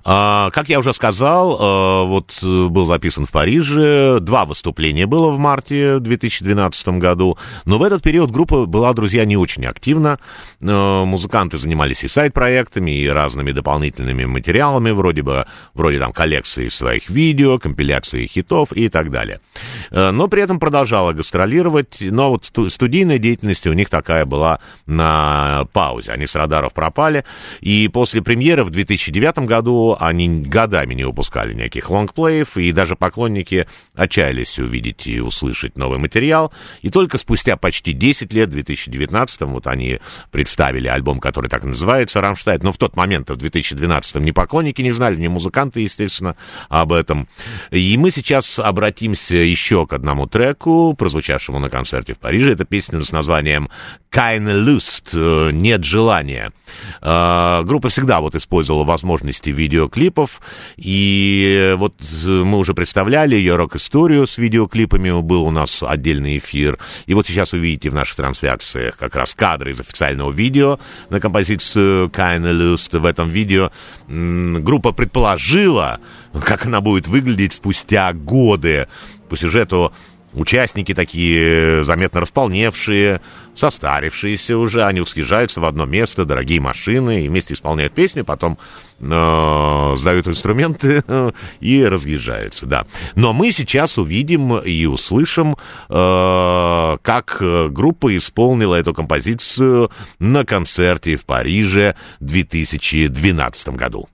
S2: А, как я уже сказал, э, вот э, был записан в Париже, два выступления было в марте 2012 году, но в этот период группа была, друзья, не очень активна. Э, Музыканты занимались и сайт-проектами, и разными дополнительными материалами, вроде бы, вроде там коллекции своих видео, компиляции хитов и так далее. Но при этом продолжала гастролировать, но вот сту- студийная деятельность у них такая была на паузе. Они с радаров пропали, и после премьеры в 2009 году они годами не выпускали никаких лонгплеев, и даже поклонники отчаялись увидеть и услышать новый материал. И только спустя почти 10 лет, в 2019 вот они представили альбом, который так называется «Рамштайн». Но в тот момент, в 2012 ни поклонники не знали, ни музыканты, естественно, об этом. И мы сейчас обратимся еще к одному треку, прозвучавшему на концерте в Париже. Это песня с названием «Keine Lust», э, «Нет желания». Э, Группа всегда вот использовала возможности видеоклипов, и вот э, мы уже представляли ее рок-историю с видеоклипами, был у нас отдельный эфир, и вот сейчас увидите в наших трансляциях как раз кадры из официального видео на композицию «Keine Lust». В этом видео группа предположила, как она будет выглядеть спустя годы. По сюжету Участники такие заметно располневшие, состарившиеся уже, они съезжаются в одно место, дорогие машины, и вместе исполняют песню, потом э, сдают инструменты и разъезжаются, да. Но мы сейчас увидим и услышим, э, как э, группа исполнила эту композицию на концерте в Париже в 2012 году.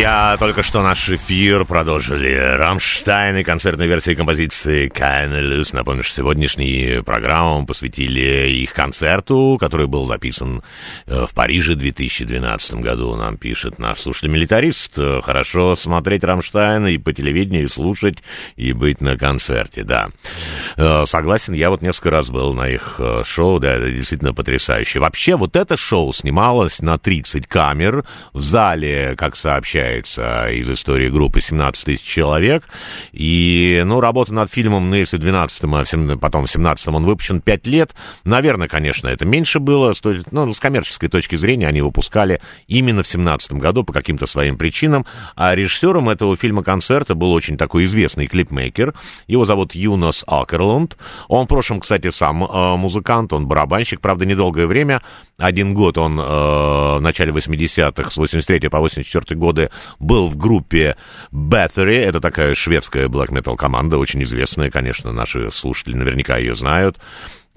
S2: Друзья, только что наш эфир продолжили Рамштайн и концертной версии композиции Keine. Напомню, что сегодняшнюю программу посвятили их концерту, который был записан э, в Париже в 2012 году. Нам пишет наш слушатель-милитарист. э, Хорошо смотреть Рамштайн и по телевидению, и слушать, и быть на концерте, да. Э, Согласен, я вот несколько раз был на их шоу, да, это действительно потрясающе. Вообще, вот это шоу снималось на 30 камер в зале, как сообщается из истории группы, 17 тысяч человек. И, ну, работа над фильмом, ну, если 12-м, а в сем- потом в 17-м он выпущен 5 лет, наверное, конечно, это меньше было. Ну, с коммерческой точки зрения они выпускали именно в 17 году по каким-то своим причинам. А режиссером этого фильма-концерта был очень такой известный клипмейкер. Его зовут Юнос Акерлунд. Он в прошлом, кстати, сам э, музыкант, он барабанщик, правда, недолгое время. Один год он э, в начале 80-х, с 83 по 84 годы, был в группе Bathory. Это такая шведская black metal команда, очень известная, конечно, наши слушатели наверняка ее знают.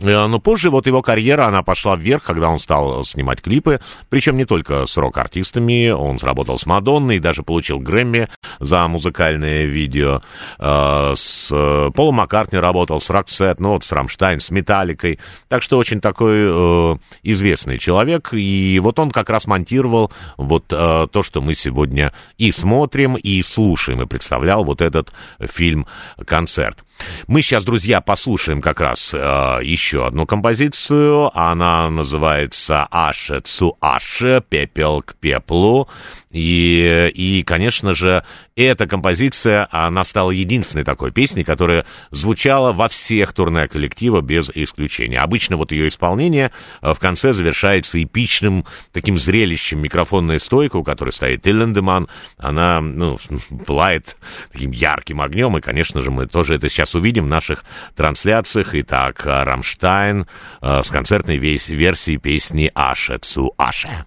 S2: Э, Но позже вот его карьера, она пошла вверх, когда он стал снимать клипы, причем не только с рок-артистами, он сработал с Мадонной, даже получил Грэмми за музыкальное видео, Э, с э, Полом Маккартни работал, с Роксет, ну вот с Рамштайн, с Металликой, так что очень такой э, известный человек, и вот он как раз монтировал вот э, то, что мы сегодня и смотрим, и слушаем, и представлял вот этот фильм-концерт. Мы сейчас, друзья, послушаем как раз э, еще одну композицию. Она называется «Аше цу аше», «Пепел к пеплу». И, и, конечно же, эта композиция, она стала единственной такой песней, которая звучала во всех турне коллектива без исключения. Обычно вот ее исполнение э, в конце завершается эпичным таким зрелищем. Микрофонная стойка, у которой стоит Иллендеман, она, ну, пылает таким ярким огнем, и, конечно же, мы тоже это сейчас увидим в наших трансляциях. Итак, Рамштайн э, с концертной весь- версией песни «Аше цу аше».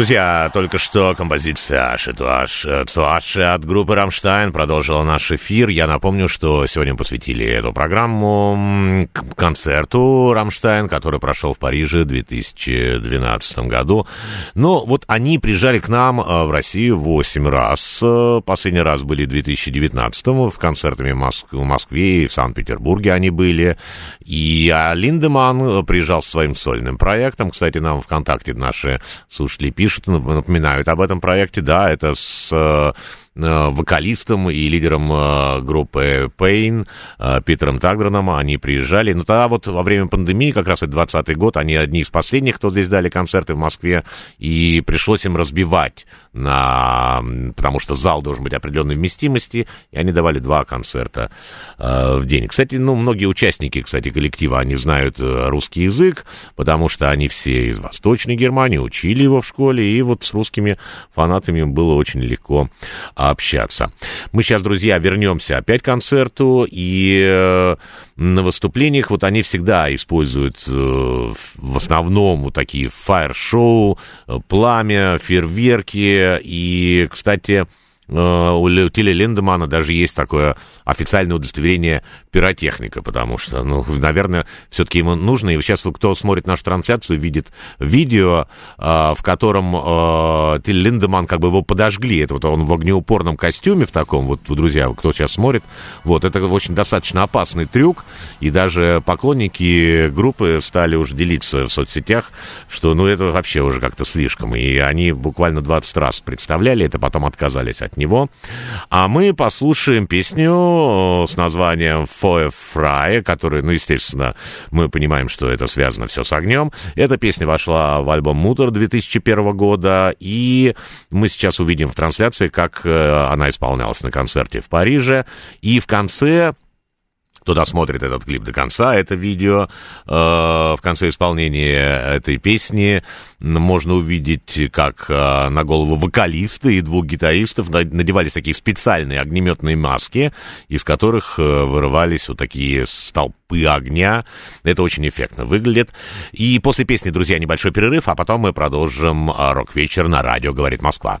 S2: Друзья, только что композиция «Asche zu Asche» от группы «Rammstein» продолжила наш эфир. Я напомню, что сегодня посвятили эту программу концерту «Rammstein», который прошел в Париже в 2012 году. Но вот они приезжали к нам э, в Россию 8 раз. Последний раз были в 2019 в концертами в Моск- в Москве и в Санкт-Петербурге они были. И а Линдеман приезжал со своим сольным проектом. Кстати, нам ВКонтакте наши слушатели пишут, нап- напоминают об этом проекте. Да, это с э, э, вокалистом и лидером э, группы Pain Питером Тагдреном. Они приезжали. Но тогда вот во время пандемии, как раз это 20 год, они одни из последних, кто здесь дали концерты в Москве. И пришлось им разбивать на... Потому что зал должен быть определенной вместимости. И они давали два концерта э, в день. Кстати, ну, многие участники, кстати, коллектива, они знают э, русский язык, потому что они все из Восточной Германии, учили его в школе, и вот с русскими фанатами было очень легко общаться. Мы сейчас, друзья, вернемся опять к концерту, и э, на выступлениях вот они всегда используют э, в основном вот такие фаер-шоу, э, пламя, фейерверки, и, кстати, у Ле- Тиля Линдемана даже есть такое официальное удостоверение пиротехника, потому что, ну, наверное, все-таки ему нужно. И сейчас кто смотрит нашу трансляцию, видит видео, э, в котором э, Тиль Линдеман как бы его подожгли. Это вот он в огнеупорном костюме в таком, вот, друзья, кто сейчас смотрит, вот, это очень достаточно опасный трюк, и даже поклонники группы стали уже делиться в соцсетях, что, ну, это вообще уже как-то слишком, и они буквально 20 раз представляли это, потом отказались от него. А мы послушаем песню э, с названием Fire Fry, которая, ну, естественно, мы понимаем, что это связано все с огнем. Эта песня вошла в альбом Мутор 2001 года, и мы сейчас увидим в трансляции, как э, она исполнялась на концерте в Париже. И в конце кто досмотрит этот клип до конца, это видео, э, в конце исполнения этой песни можно увидеть, как э, на голову вокалиста и двух гитаристов на- надевались такие специальные огнеметные маски, из которых э, вырывались вот такие столпы огня. Это очень эффектно выглядит. И после песни, друзья, небольшой перерыв, а потом мы продолжим рок-вечер на радио «Говорит Москва».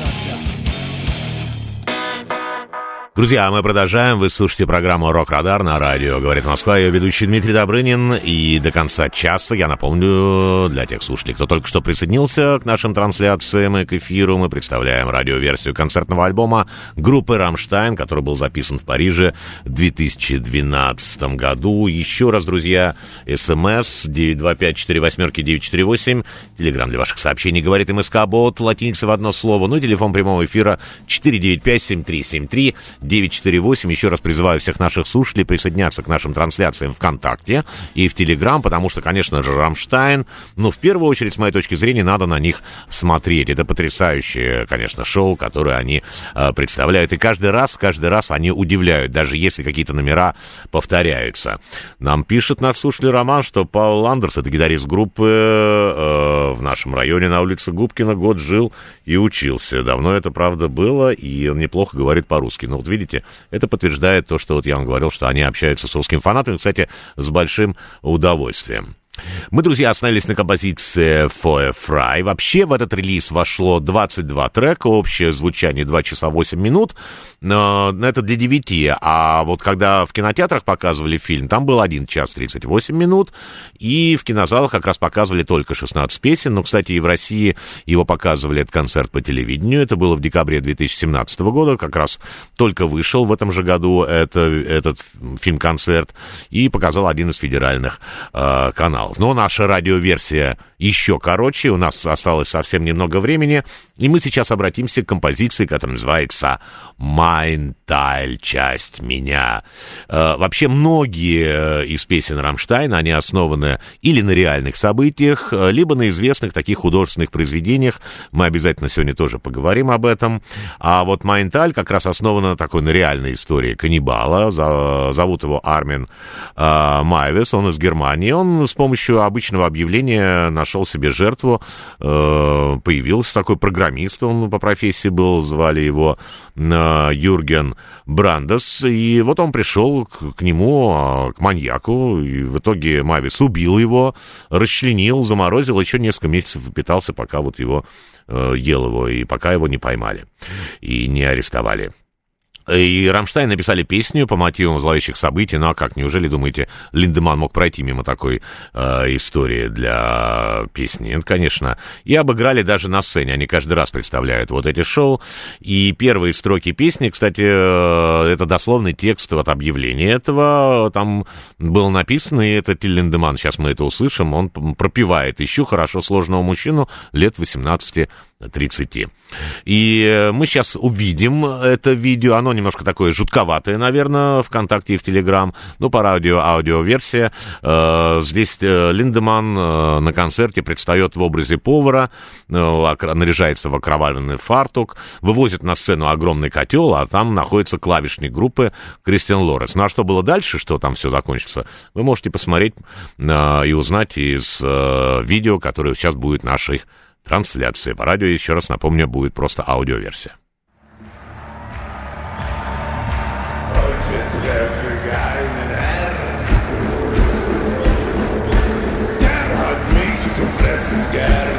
S2: Друзья, мы продолжаем. Вы слушаете программу «Рок-Радар» на радио «Говорит Москва». Ее ведущий Дмитрий Добрынин. И до конца часа, я напомню, для тех слушателей, кто только что присоединился к нашим трансляциям и к эфиру, мы представляем радиоверсию концертного альбома группы «Rammstein», который был записан в Париже в 2012 году. Еще раз, друзья, смс 925-48-948, телеграмм для ваших сообщений «Говорит МСК Бот», латиница в одно слово, ну и телефон прямого эфира 495-7373, 948. Еще раз призываю всех наших слушателей присоединяться к нашим трансляциям ВКонтакте и в Телеграм, потому что, конечно же, Рамштайн, ну, в первую очередь, с моей точки зрения, надо на них смотреть. Это потрясающее, конечно, шоу, которое они э, представляют. И каждый раз, каждый раз они удивляют, даже если какие-то номера повторяются. Нам пишет наш слушатель Роман, что Паул Андерс, это гитарист группы э, в нашем районе на улице Губкина, год жил и учился. Давно это, правда, было, и он неплохо говорит по-русски. Но вот видите, это подтверждает то, что вот я вам говорил, что они общаются с русскими фанатами, кстати, с большим удовольствием. Мы, друзья, остановились на композиции Foe Fry. Вообще в этот релиз вошло 22 трека, общее звучание 2 часа 8 минут. Но это для 9. А вот когда в кинотеатрах показывали фильм, там был 1 час 38 минут. И в кинозалах как раз показывали только 16 песен. Но, кстати, и в России его показывали, этот концерт по телевидению. Это было в декабре 2017 года. Как раз только вышел в этом же году это, этот фильм-концерт. И показал один из федеральных э, каналов. Но наша радиоверсия еще короче, у нас осталось совсем немного времени, и мы сейчас обратимся к композиции, которая называется «Mein Teil», часть меня. Э, вообще многие из песен Рамштайна, они основаны или на реальных событиях, э, либо на известных таких художественных произведениях. Мы обязательно сегодня тоже поговорим об этом. А вот «Mein Teil» как раз основана на такой на реальной истории каннибала. Зовут его Армин э, Майвес, он из Германии. Он с помощью обычного объявления нашел себе жертву. Э, Появился такой программист, он по профессии был, звали его э, Юрген Брандес. И вот он пришел к, к нему, а, к маньяку, и в итоге Мавис убил его, расчленил, заморозил, еще несколько месяцев питался, пока вот его э, ел его, и пока его не поймали и не арестовали. И Рамштайн написали песню по мотивам зловещих событий. Ну а как, неужели, думаете, Линдеман мог пройти мимо такой э, истории для песни? Нет, конечно. И обыграли даже на сцене. Они каждый раз представляют вот эти шоу. И первые строки песни, кстати, э, это дословный текст от объявления этого. Там было написано, и это Тиль Линдеман, сейчас мы это услышим, он п- пропевает «Ищу хорошо сложного мужчину лет 18 30. И э, мы сейчас увидим это видео. Оно немножко такое жутковатое, наверное, ВКонтакте и в Телеграм. Ну, по радио, аудиоверсия. Э, Здесь э, Линдеман э, на концерте предстает в образе повара, наряжается в окровавленный фартук, вывозит на сцену огромный котел, а там находится клавишник группы Кристиан Лорес. Ну, а что было дальше, что там все закончится, вы можете посмотреть и узнать из видео, которое сейчас будет нашей трансляции. По радио, еще раз напомню, будет просто аудиоверсия.
S4: scatter.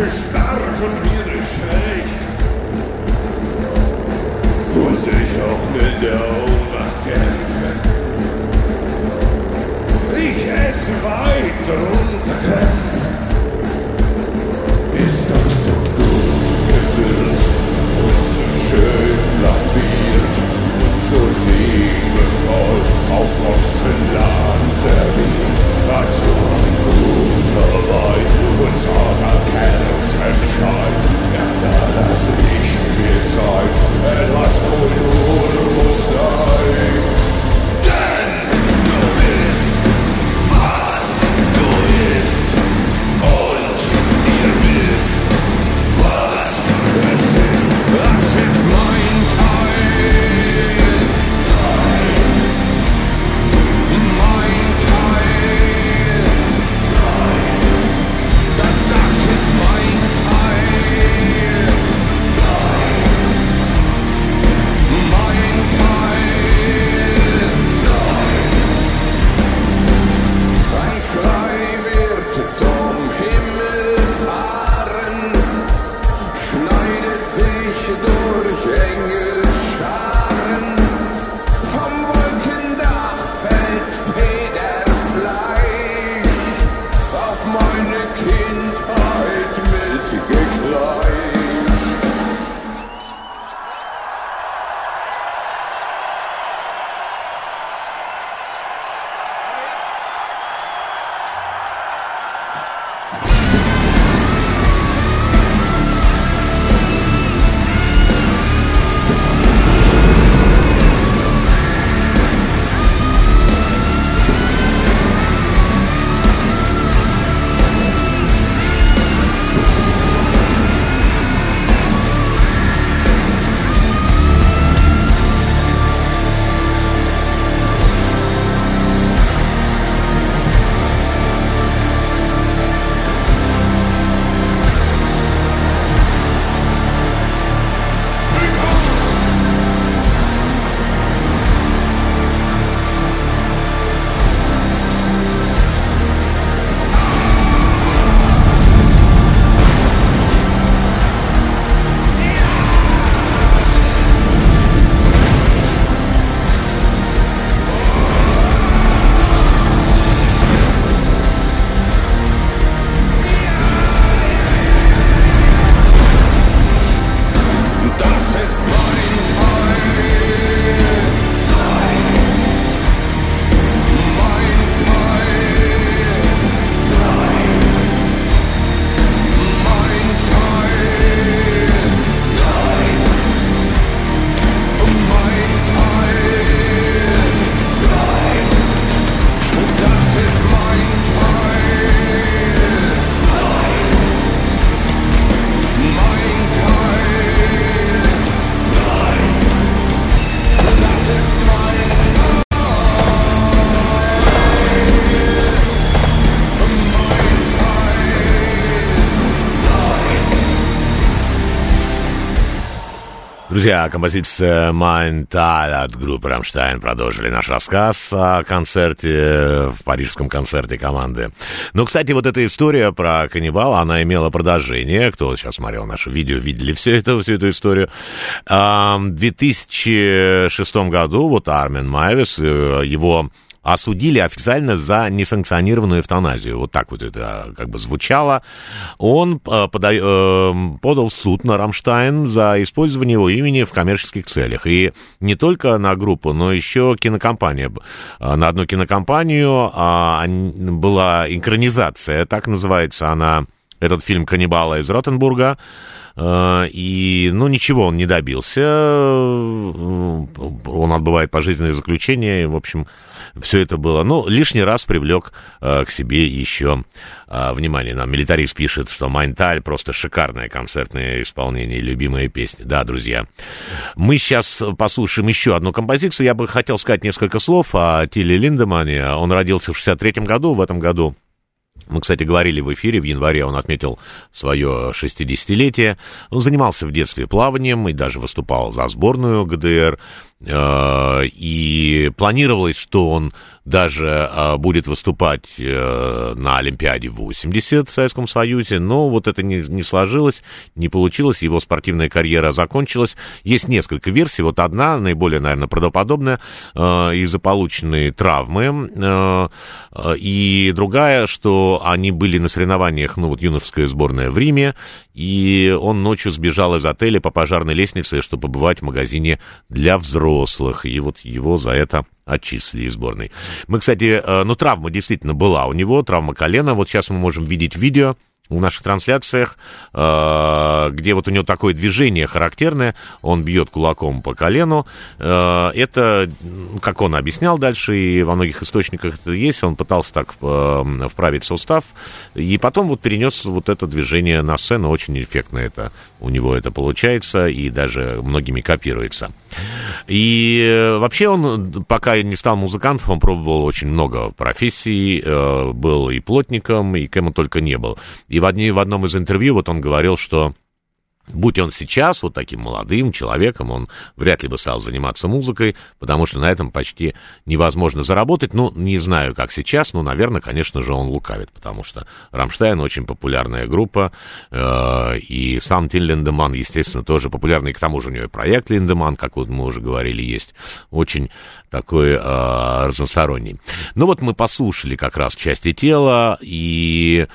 S4: Blute stark und mir ist schlecht. Muss ich auch mit der Ohnmacht kämpfen. Ich esse weit drunter and the last nation inside, and I you. Друзья, композиция «Mein Teil»
S2: от группы «Rammstein» продолжили наш рассказ о концерте, в парижском концерте команды. Но, кстати, вот эта история про каннибала, она имела продолжение. Кто сейчас смотрел наше видео, видели все это, всю эту историю. В 2006 году вот Армин Майвес, э, его осудили официально за несанкционированную эвтаназию. Вот так вот это как бы звучало. Он э, пода- э, подал в суд на Рамштайн за использование его имени в коммерческих целях. И не только на группу, но еще кинокомпания. Э, На одну кинокомпанию а, ан- была экранизация, так называется она, этот фильм «Каннибала из Ротенбурга». И, ну, ничего он не добился. Э, Он отбывает пожизненное заключение. В общем, все это было. Ну, лишний раз привлек э, к себе еще э, внимание. Нам милитарист пишет, что Майнталь просто шикарное концертное исполнение, любимая песня. Да, друзья. Мы сейчас послушаем еще одну композицию. Я бы хотел сказать несколько слов о Тиле Линдемане. Он родился в 63 году, в этом году мы, кстати, говорили в эфире, в январе он отметил свое 60-летие. Он занимался в детстве плаванием и даже выступал за сборную ГДР. Э, И планировалось, что он даже э, будет выступать э, на Олимпиаде 80 в Советском Союзе, но вот это не, не сложилось, не получилось, его спортивная карьера закончилась. Есть несколько версий, вот одна, наиболее, наверное, правдоподобная, из-за полученной травмы, и другая, что они были на соревнованиях, ну вот юношеская сборная в Риме, и он ночью сбежал из отеля по пожарной лестнице, чтобы побывать в магазине для взрослых, и вот его за это отчислили из сборной. Мы, кстати, э, ну, травма действительно была у него, травма колена. Вот сейчас мы можем видеть видео в наших трансляциях, э, где вот у него такое движение характерное, он бьет кулаком по колену. Э, Это, как он объяснял дальше, и во многих источниках это есть, он пытался так э, вправить сустав, и потом вот перенес вот это движение на сцену, очень эффектно это у него это получается, и даже многими копируется. И вообще он, пока не стал музыкантом, он пробовал очень много профессий, был и плотником, и кем он только не был. И в, одни, в одном из интервью вот он говорил, что Будь он сейчас вот таким молодым человеком, он вряд ли бы стал заниматься музыкой, потому что на этом почти невозможно заработать. Ну, не знаю, как сейчас, но, наверное, конечно же, он лукавит, потому что «Рамштайн» очень популярная группа, э, и сам Тин Линдеман, естественно, тоже популярный, к тому же у него и проект Линдеман, как вот мы уже говорили, есть, очень такой э, разносторонний. Ну вот мы послушали как раз части тела, и...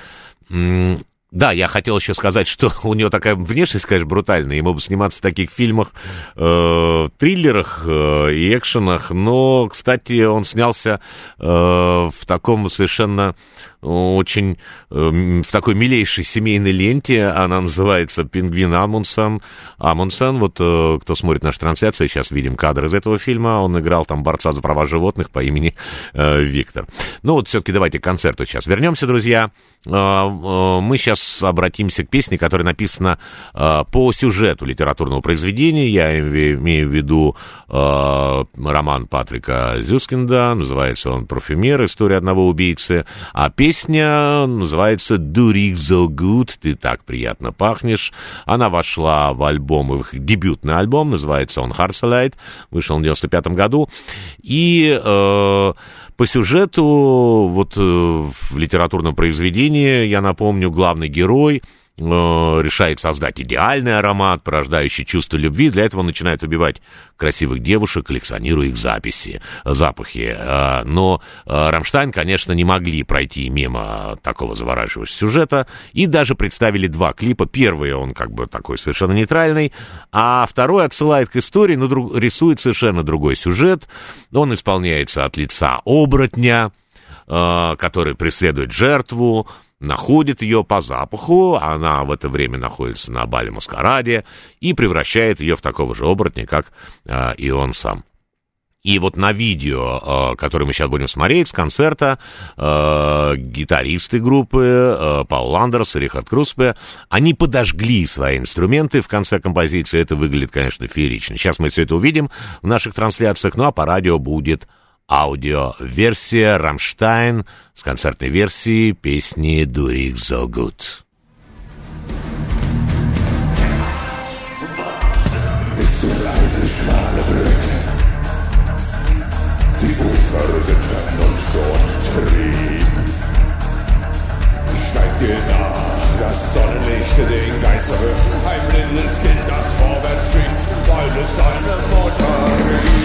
S2: да, я хотел еще сказать, что у него такая внешность, конечно, брутальная. Ему бы сниматься в таких фильмах, э, триллерах э, и экшенах. Но, кстати, он снялся э, в таком совершенно очень э, в такой милейшей семейной ленте. Она называется «Пингвин Амундсен». Амундсен, вот э, кто смотрит наши трансляции, сейчас видим кадр из этого фильма. Он играл там борца за права животных по имени э, Виктор. Ну вот все-таки давайте к концерту сейчас вернемся, друзья. Э, э, Мы сейчас обратимся к песне, которая написана э, по сюжету литературного произведения. Я име- имею в виду э, роман Патрика Зюскинда. Называется он «Парфюмер. История одного убийцы». А песня называется «Do Rick So Good». Ты так приятно пахнешь. Она вошла в альбом, в их дебютный альбом. Называется он «Heartslide». Вышел в 95 году. И... э, по сюжету, вот э, в литературном произведении, я напомню, главный герой решает создать идеальный аромат, порождающий чувство любви. Для этого начинает убивать красивых девушек, коллекционируя их записи, запахи. Э, Но э, Рамштайн, конечно, не могли пройти мимо такого завораживающего сюжета и даже представили два клипа. Первый он как бы такой совершенно нейтральный, а второй отсылает к истории, но друг- рисует совершенно другой сюжет. Он исполняется от лица оборотня, э, который преследует жертву, находит ее по запаху, она в это время находится на бале маскараде и превращает ее в такого же оборотня, как э, и он сам. И вот на видео, э, которое мы сейчас будем смотреть с концерта, э, гитаристы группы э, Паул Ландерс и Рихард Круспе, они подожгли свои инструменты в конце композиции. Это выглядит, конечно, феерично. Сейчас мы все это увидим в наших трансляциях, ну а по радио будет аудиоверсия «Рамштайн» с концертной версией песни «Do It So Good».
S4: Die Ufer sind und dort trieb. Steigt dir nach, das Sonnenlicht den Geist erhöht. Ein blindes Kind, das vorwärts trieb, weil es seine Mutter rief.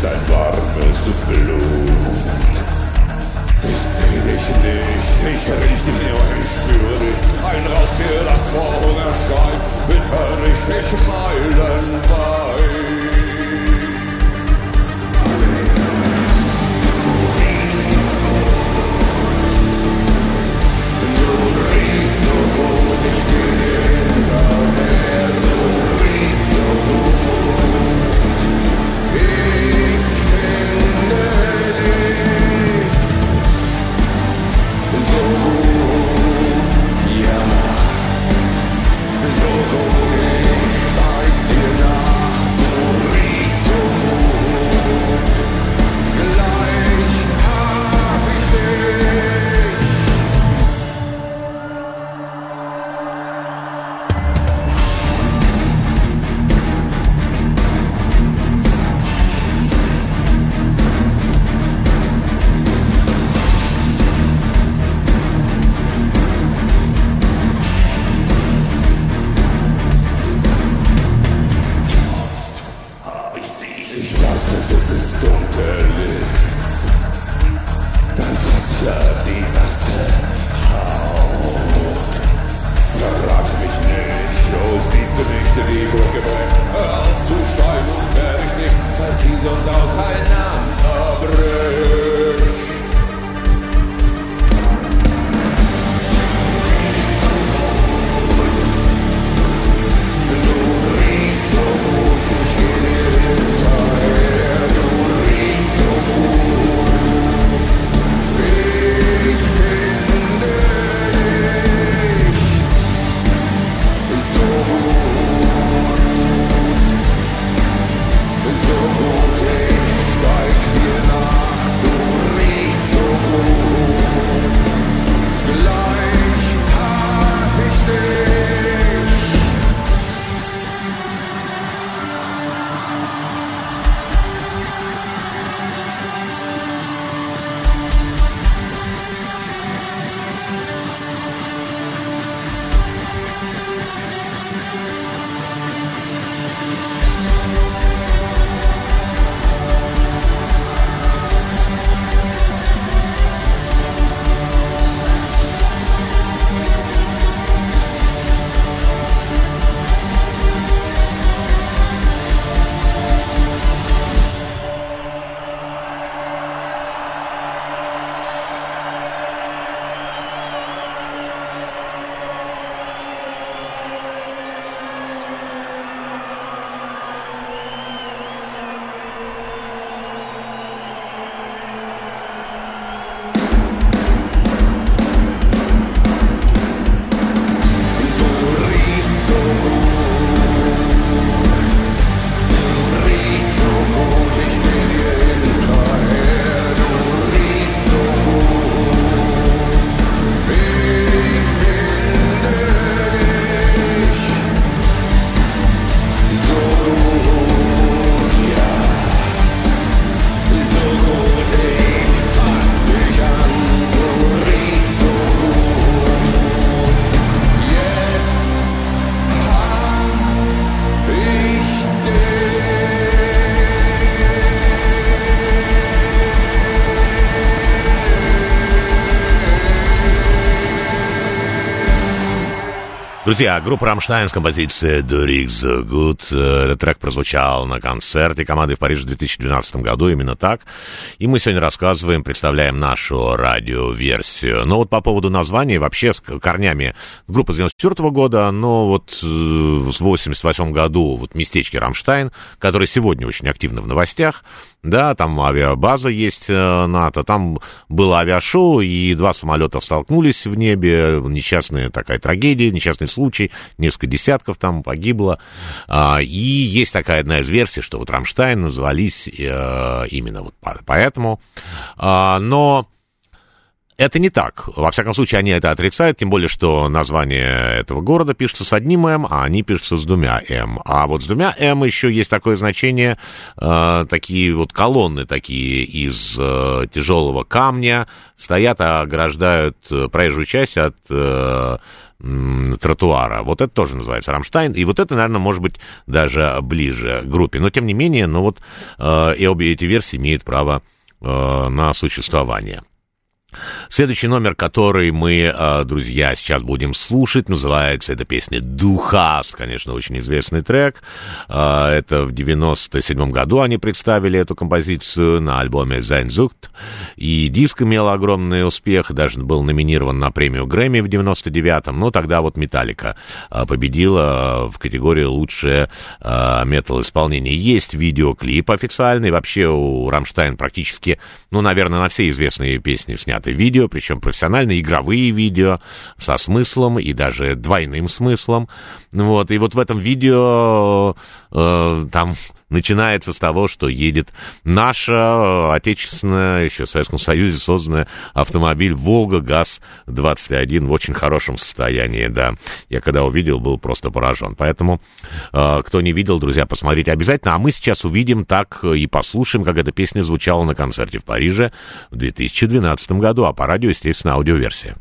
S4: Sein warmes Blut. Ich seh dich nicht, ich riech dich nur, ich spüre dich. Ein Raubtier, das vor Hunger schreit, nicht dich meilenweit.
S2: Друзья, группа «Рамштайн» с композицией «Du riechst so gut». Этот трек прозвучал на концерте команды в Париже в 2012 году, именно так. И мы сегодня рассказываем, представляем нашу радиоверсию. Но вот по поводу названия, вообще с корнями группа с 94 года, но вот э, в 88 году вот местечки «Рамштайн», которые сегодня очень активны в новостях, да, там авиабаза есть э, НАТО, там было авиашоу, и два самолета столкнулись в небе, несчастная такая трагедия, несчастный случай, несколько десятков там погибло. А, И есть такая одна из версий, что вот Рамштайн назывались э, именно вот по- поэтому. А, Но это не так. Во всяком случае, они это отрицают, тем более, что название этого города пишется с одним «М», а они пишутся с двумя «М». А вот с двумя «М» еще есть такое значение, э, такие вот колонны такие из э, тяжелого камня стоят, ограждают э, проезжую часть от э, тротуара. Вот это тоже называется Рамштайн. И вот это, наверное, может быть даже ближе группе. Но, тем не менее, ну вот э, и обе эти версии имеют право э, на существование. Следующий номер, который мы, э, друзья, сейчас будем слушать, называется эта песня «Духас», конечно, очень известный трек. Э, Это в 97 году они представили эту композицию на альбоме «Sehnsucht». И диск имел огромный успех, даже был номинирован на премию Грэмми в 99-м. Но тогда вот «Металлика» э, победила в категории «Лучшее метал-исполнение». Есть видеоклип официальный. Вообще у «Рамштайн» практически, ну, наверное, на все известные песни сняты видео, причем профессиональные игровые видео со смыслом и даже двойным смыслом. Вот, и вот в этом видео э, там начинается с того, что едет наша э, отечественная, еще в Советском Союзе созданная автомобиль «Волга ГАЗ-21» в очень хорошем состоянии, да. Я когда увидел, был просто поражен. Поэтому, э, кто не видел, друзья, посмотрите обязательно. А мы сейчас увидим так и послушаем, как эта песня звучала на концерте в Париже в 2012 году, а по радио, естественно, аудиоверсия.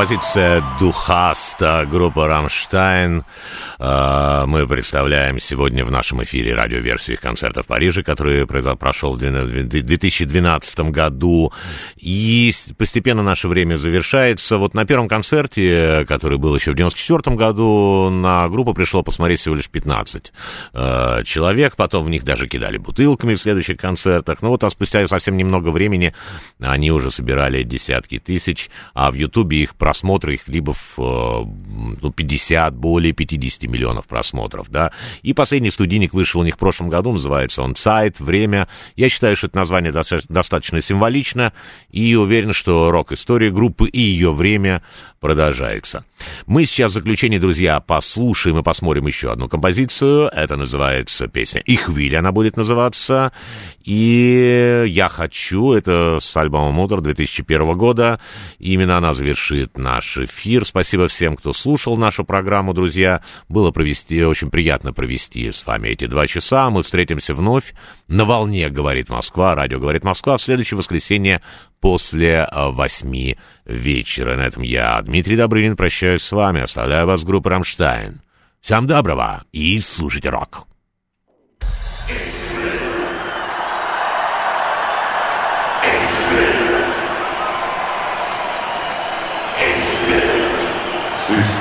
S2: Композиция «Духаста» группа «Рамштайн». Э, Мы представляем сегодня в нашем эфире радиоверсию их концерта в Париже, который прошел в две- в 2012 году. И постепенно наше время завершается. Вот на первом концерте, который был еще в 94 году, на группу пришло посмотреть всего лишь 15 э, человек. Потом в них даже кидали бутылками в следующих концертах. Ну вот, а спустя совсем немного времени они уже собирали десятки тысяч, а в Ютубе их просмотры, их клипов, э, ну, 50, более 50 миллионов просмотров, да. И последний студийник вышел у них в прошлом году, называется он «Сайт», «Время». Я считаю, что это название доста- достаточно символично, и уверен, что рок-история группы и ее время продолжается. Мы сейчас в заключение, друзья, послушаем и посмотрим еще одну композицию. Это называется песня «Ихвиль», она будет называться. И «Я хочу», это с альбома «Мудр» 2001 года. Именно она завершит наш эфир. Спасибо всем, кто слушал нашу программу, друзья. Было провести, очень приятно провести с вами эти два часа. Мы встретимся вновь на волне «Говорит Москва», радио «Говорит Москва» в следующее воскресенье после э, восьми вечера. На этом я, Дмитрий Добрынин, прощаюсь с вами, оставляю вас с «Рамштайн». Всем доброго и слушайте рок.
S4: System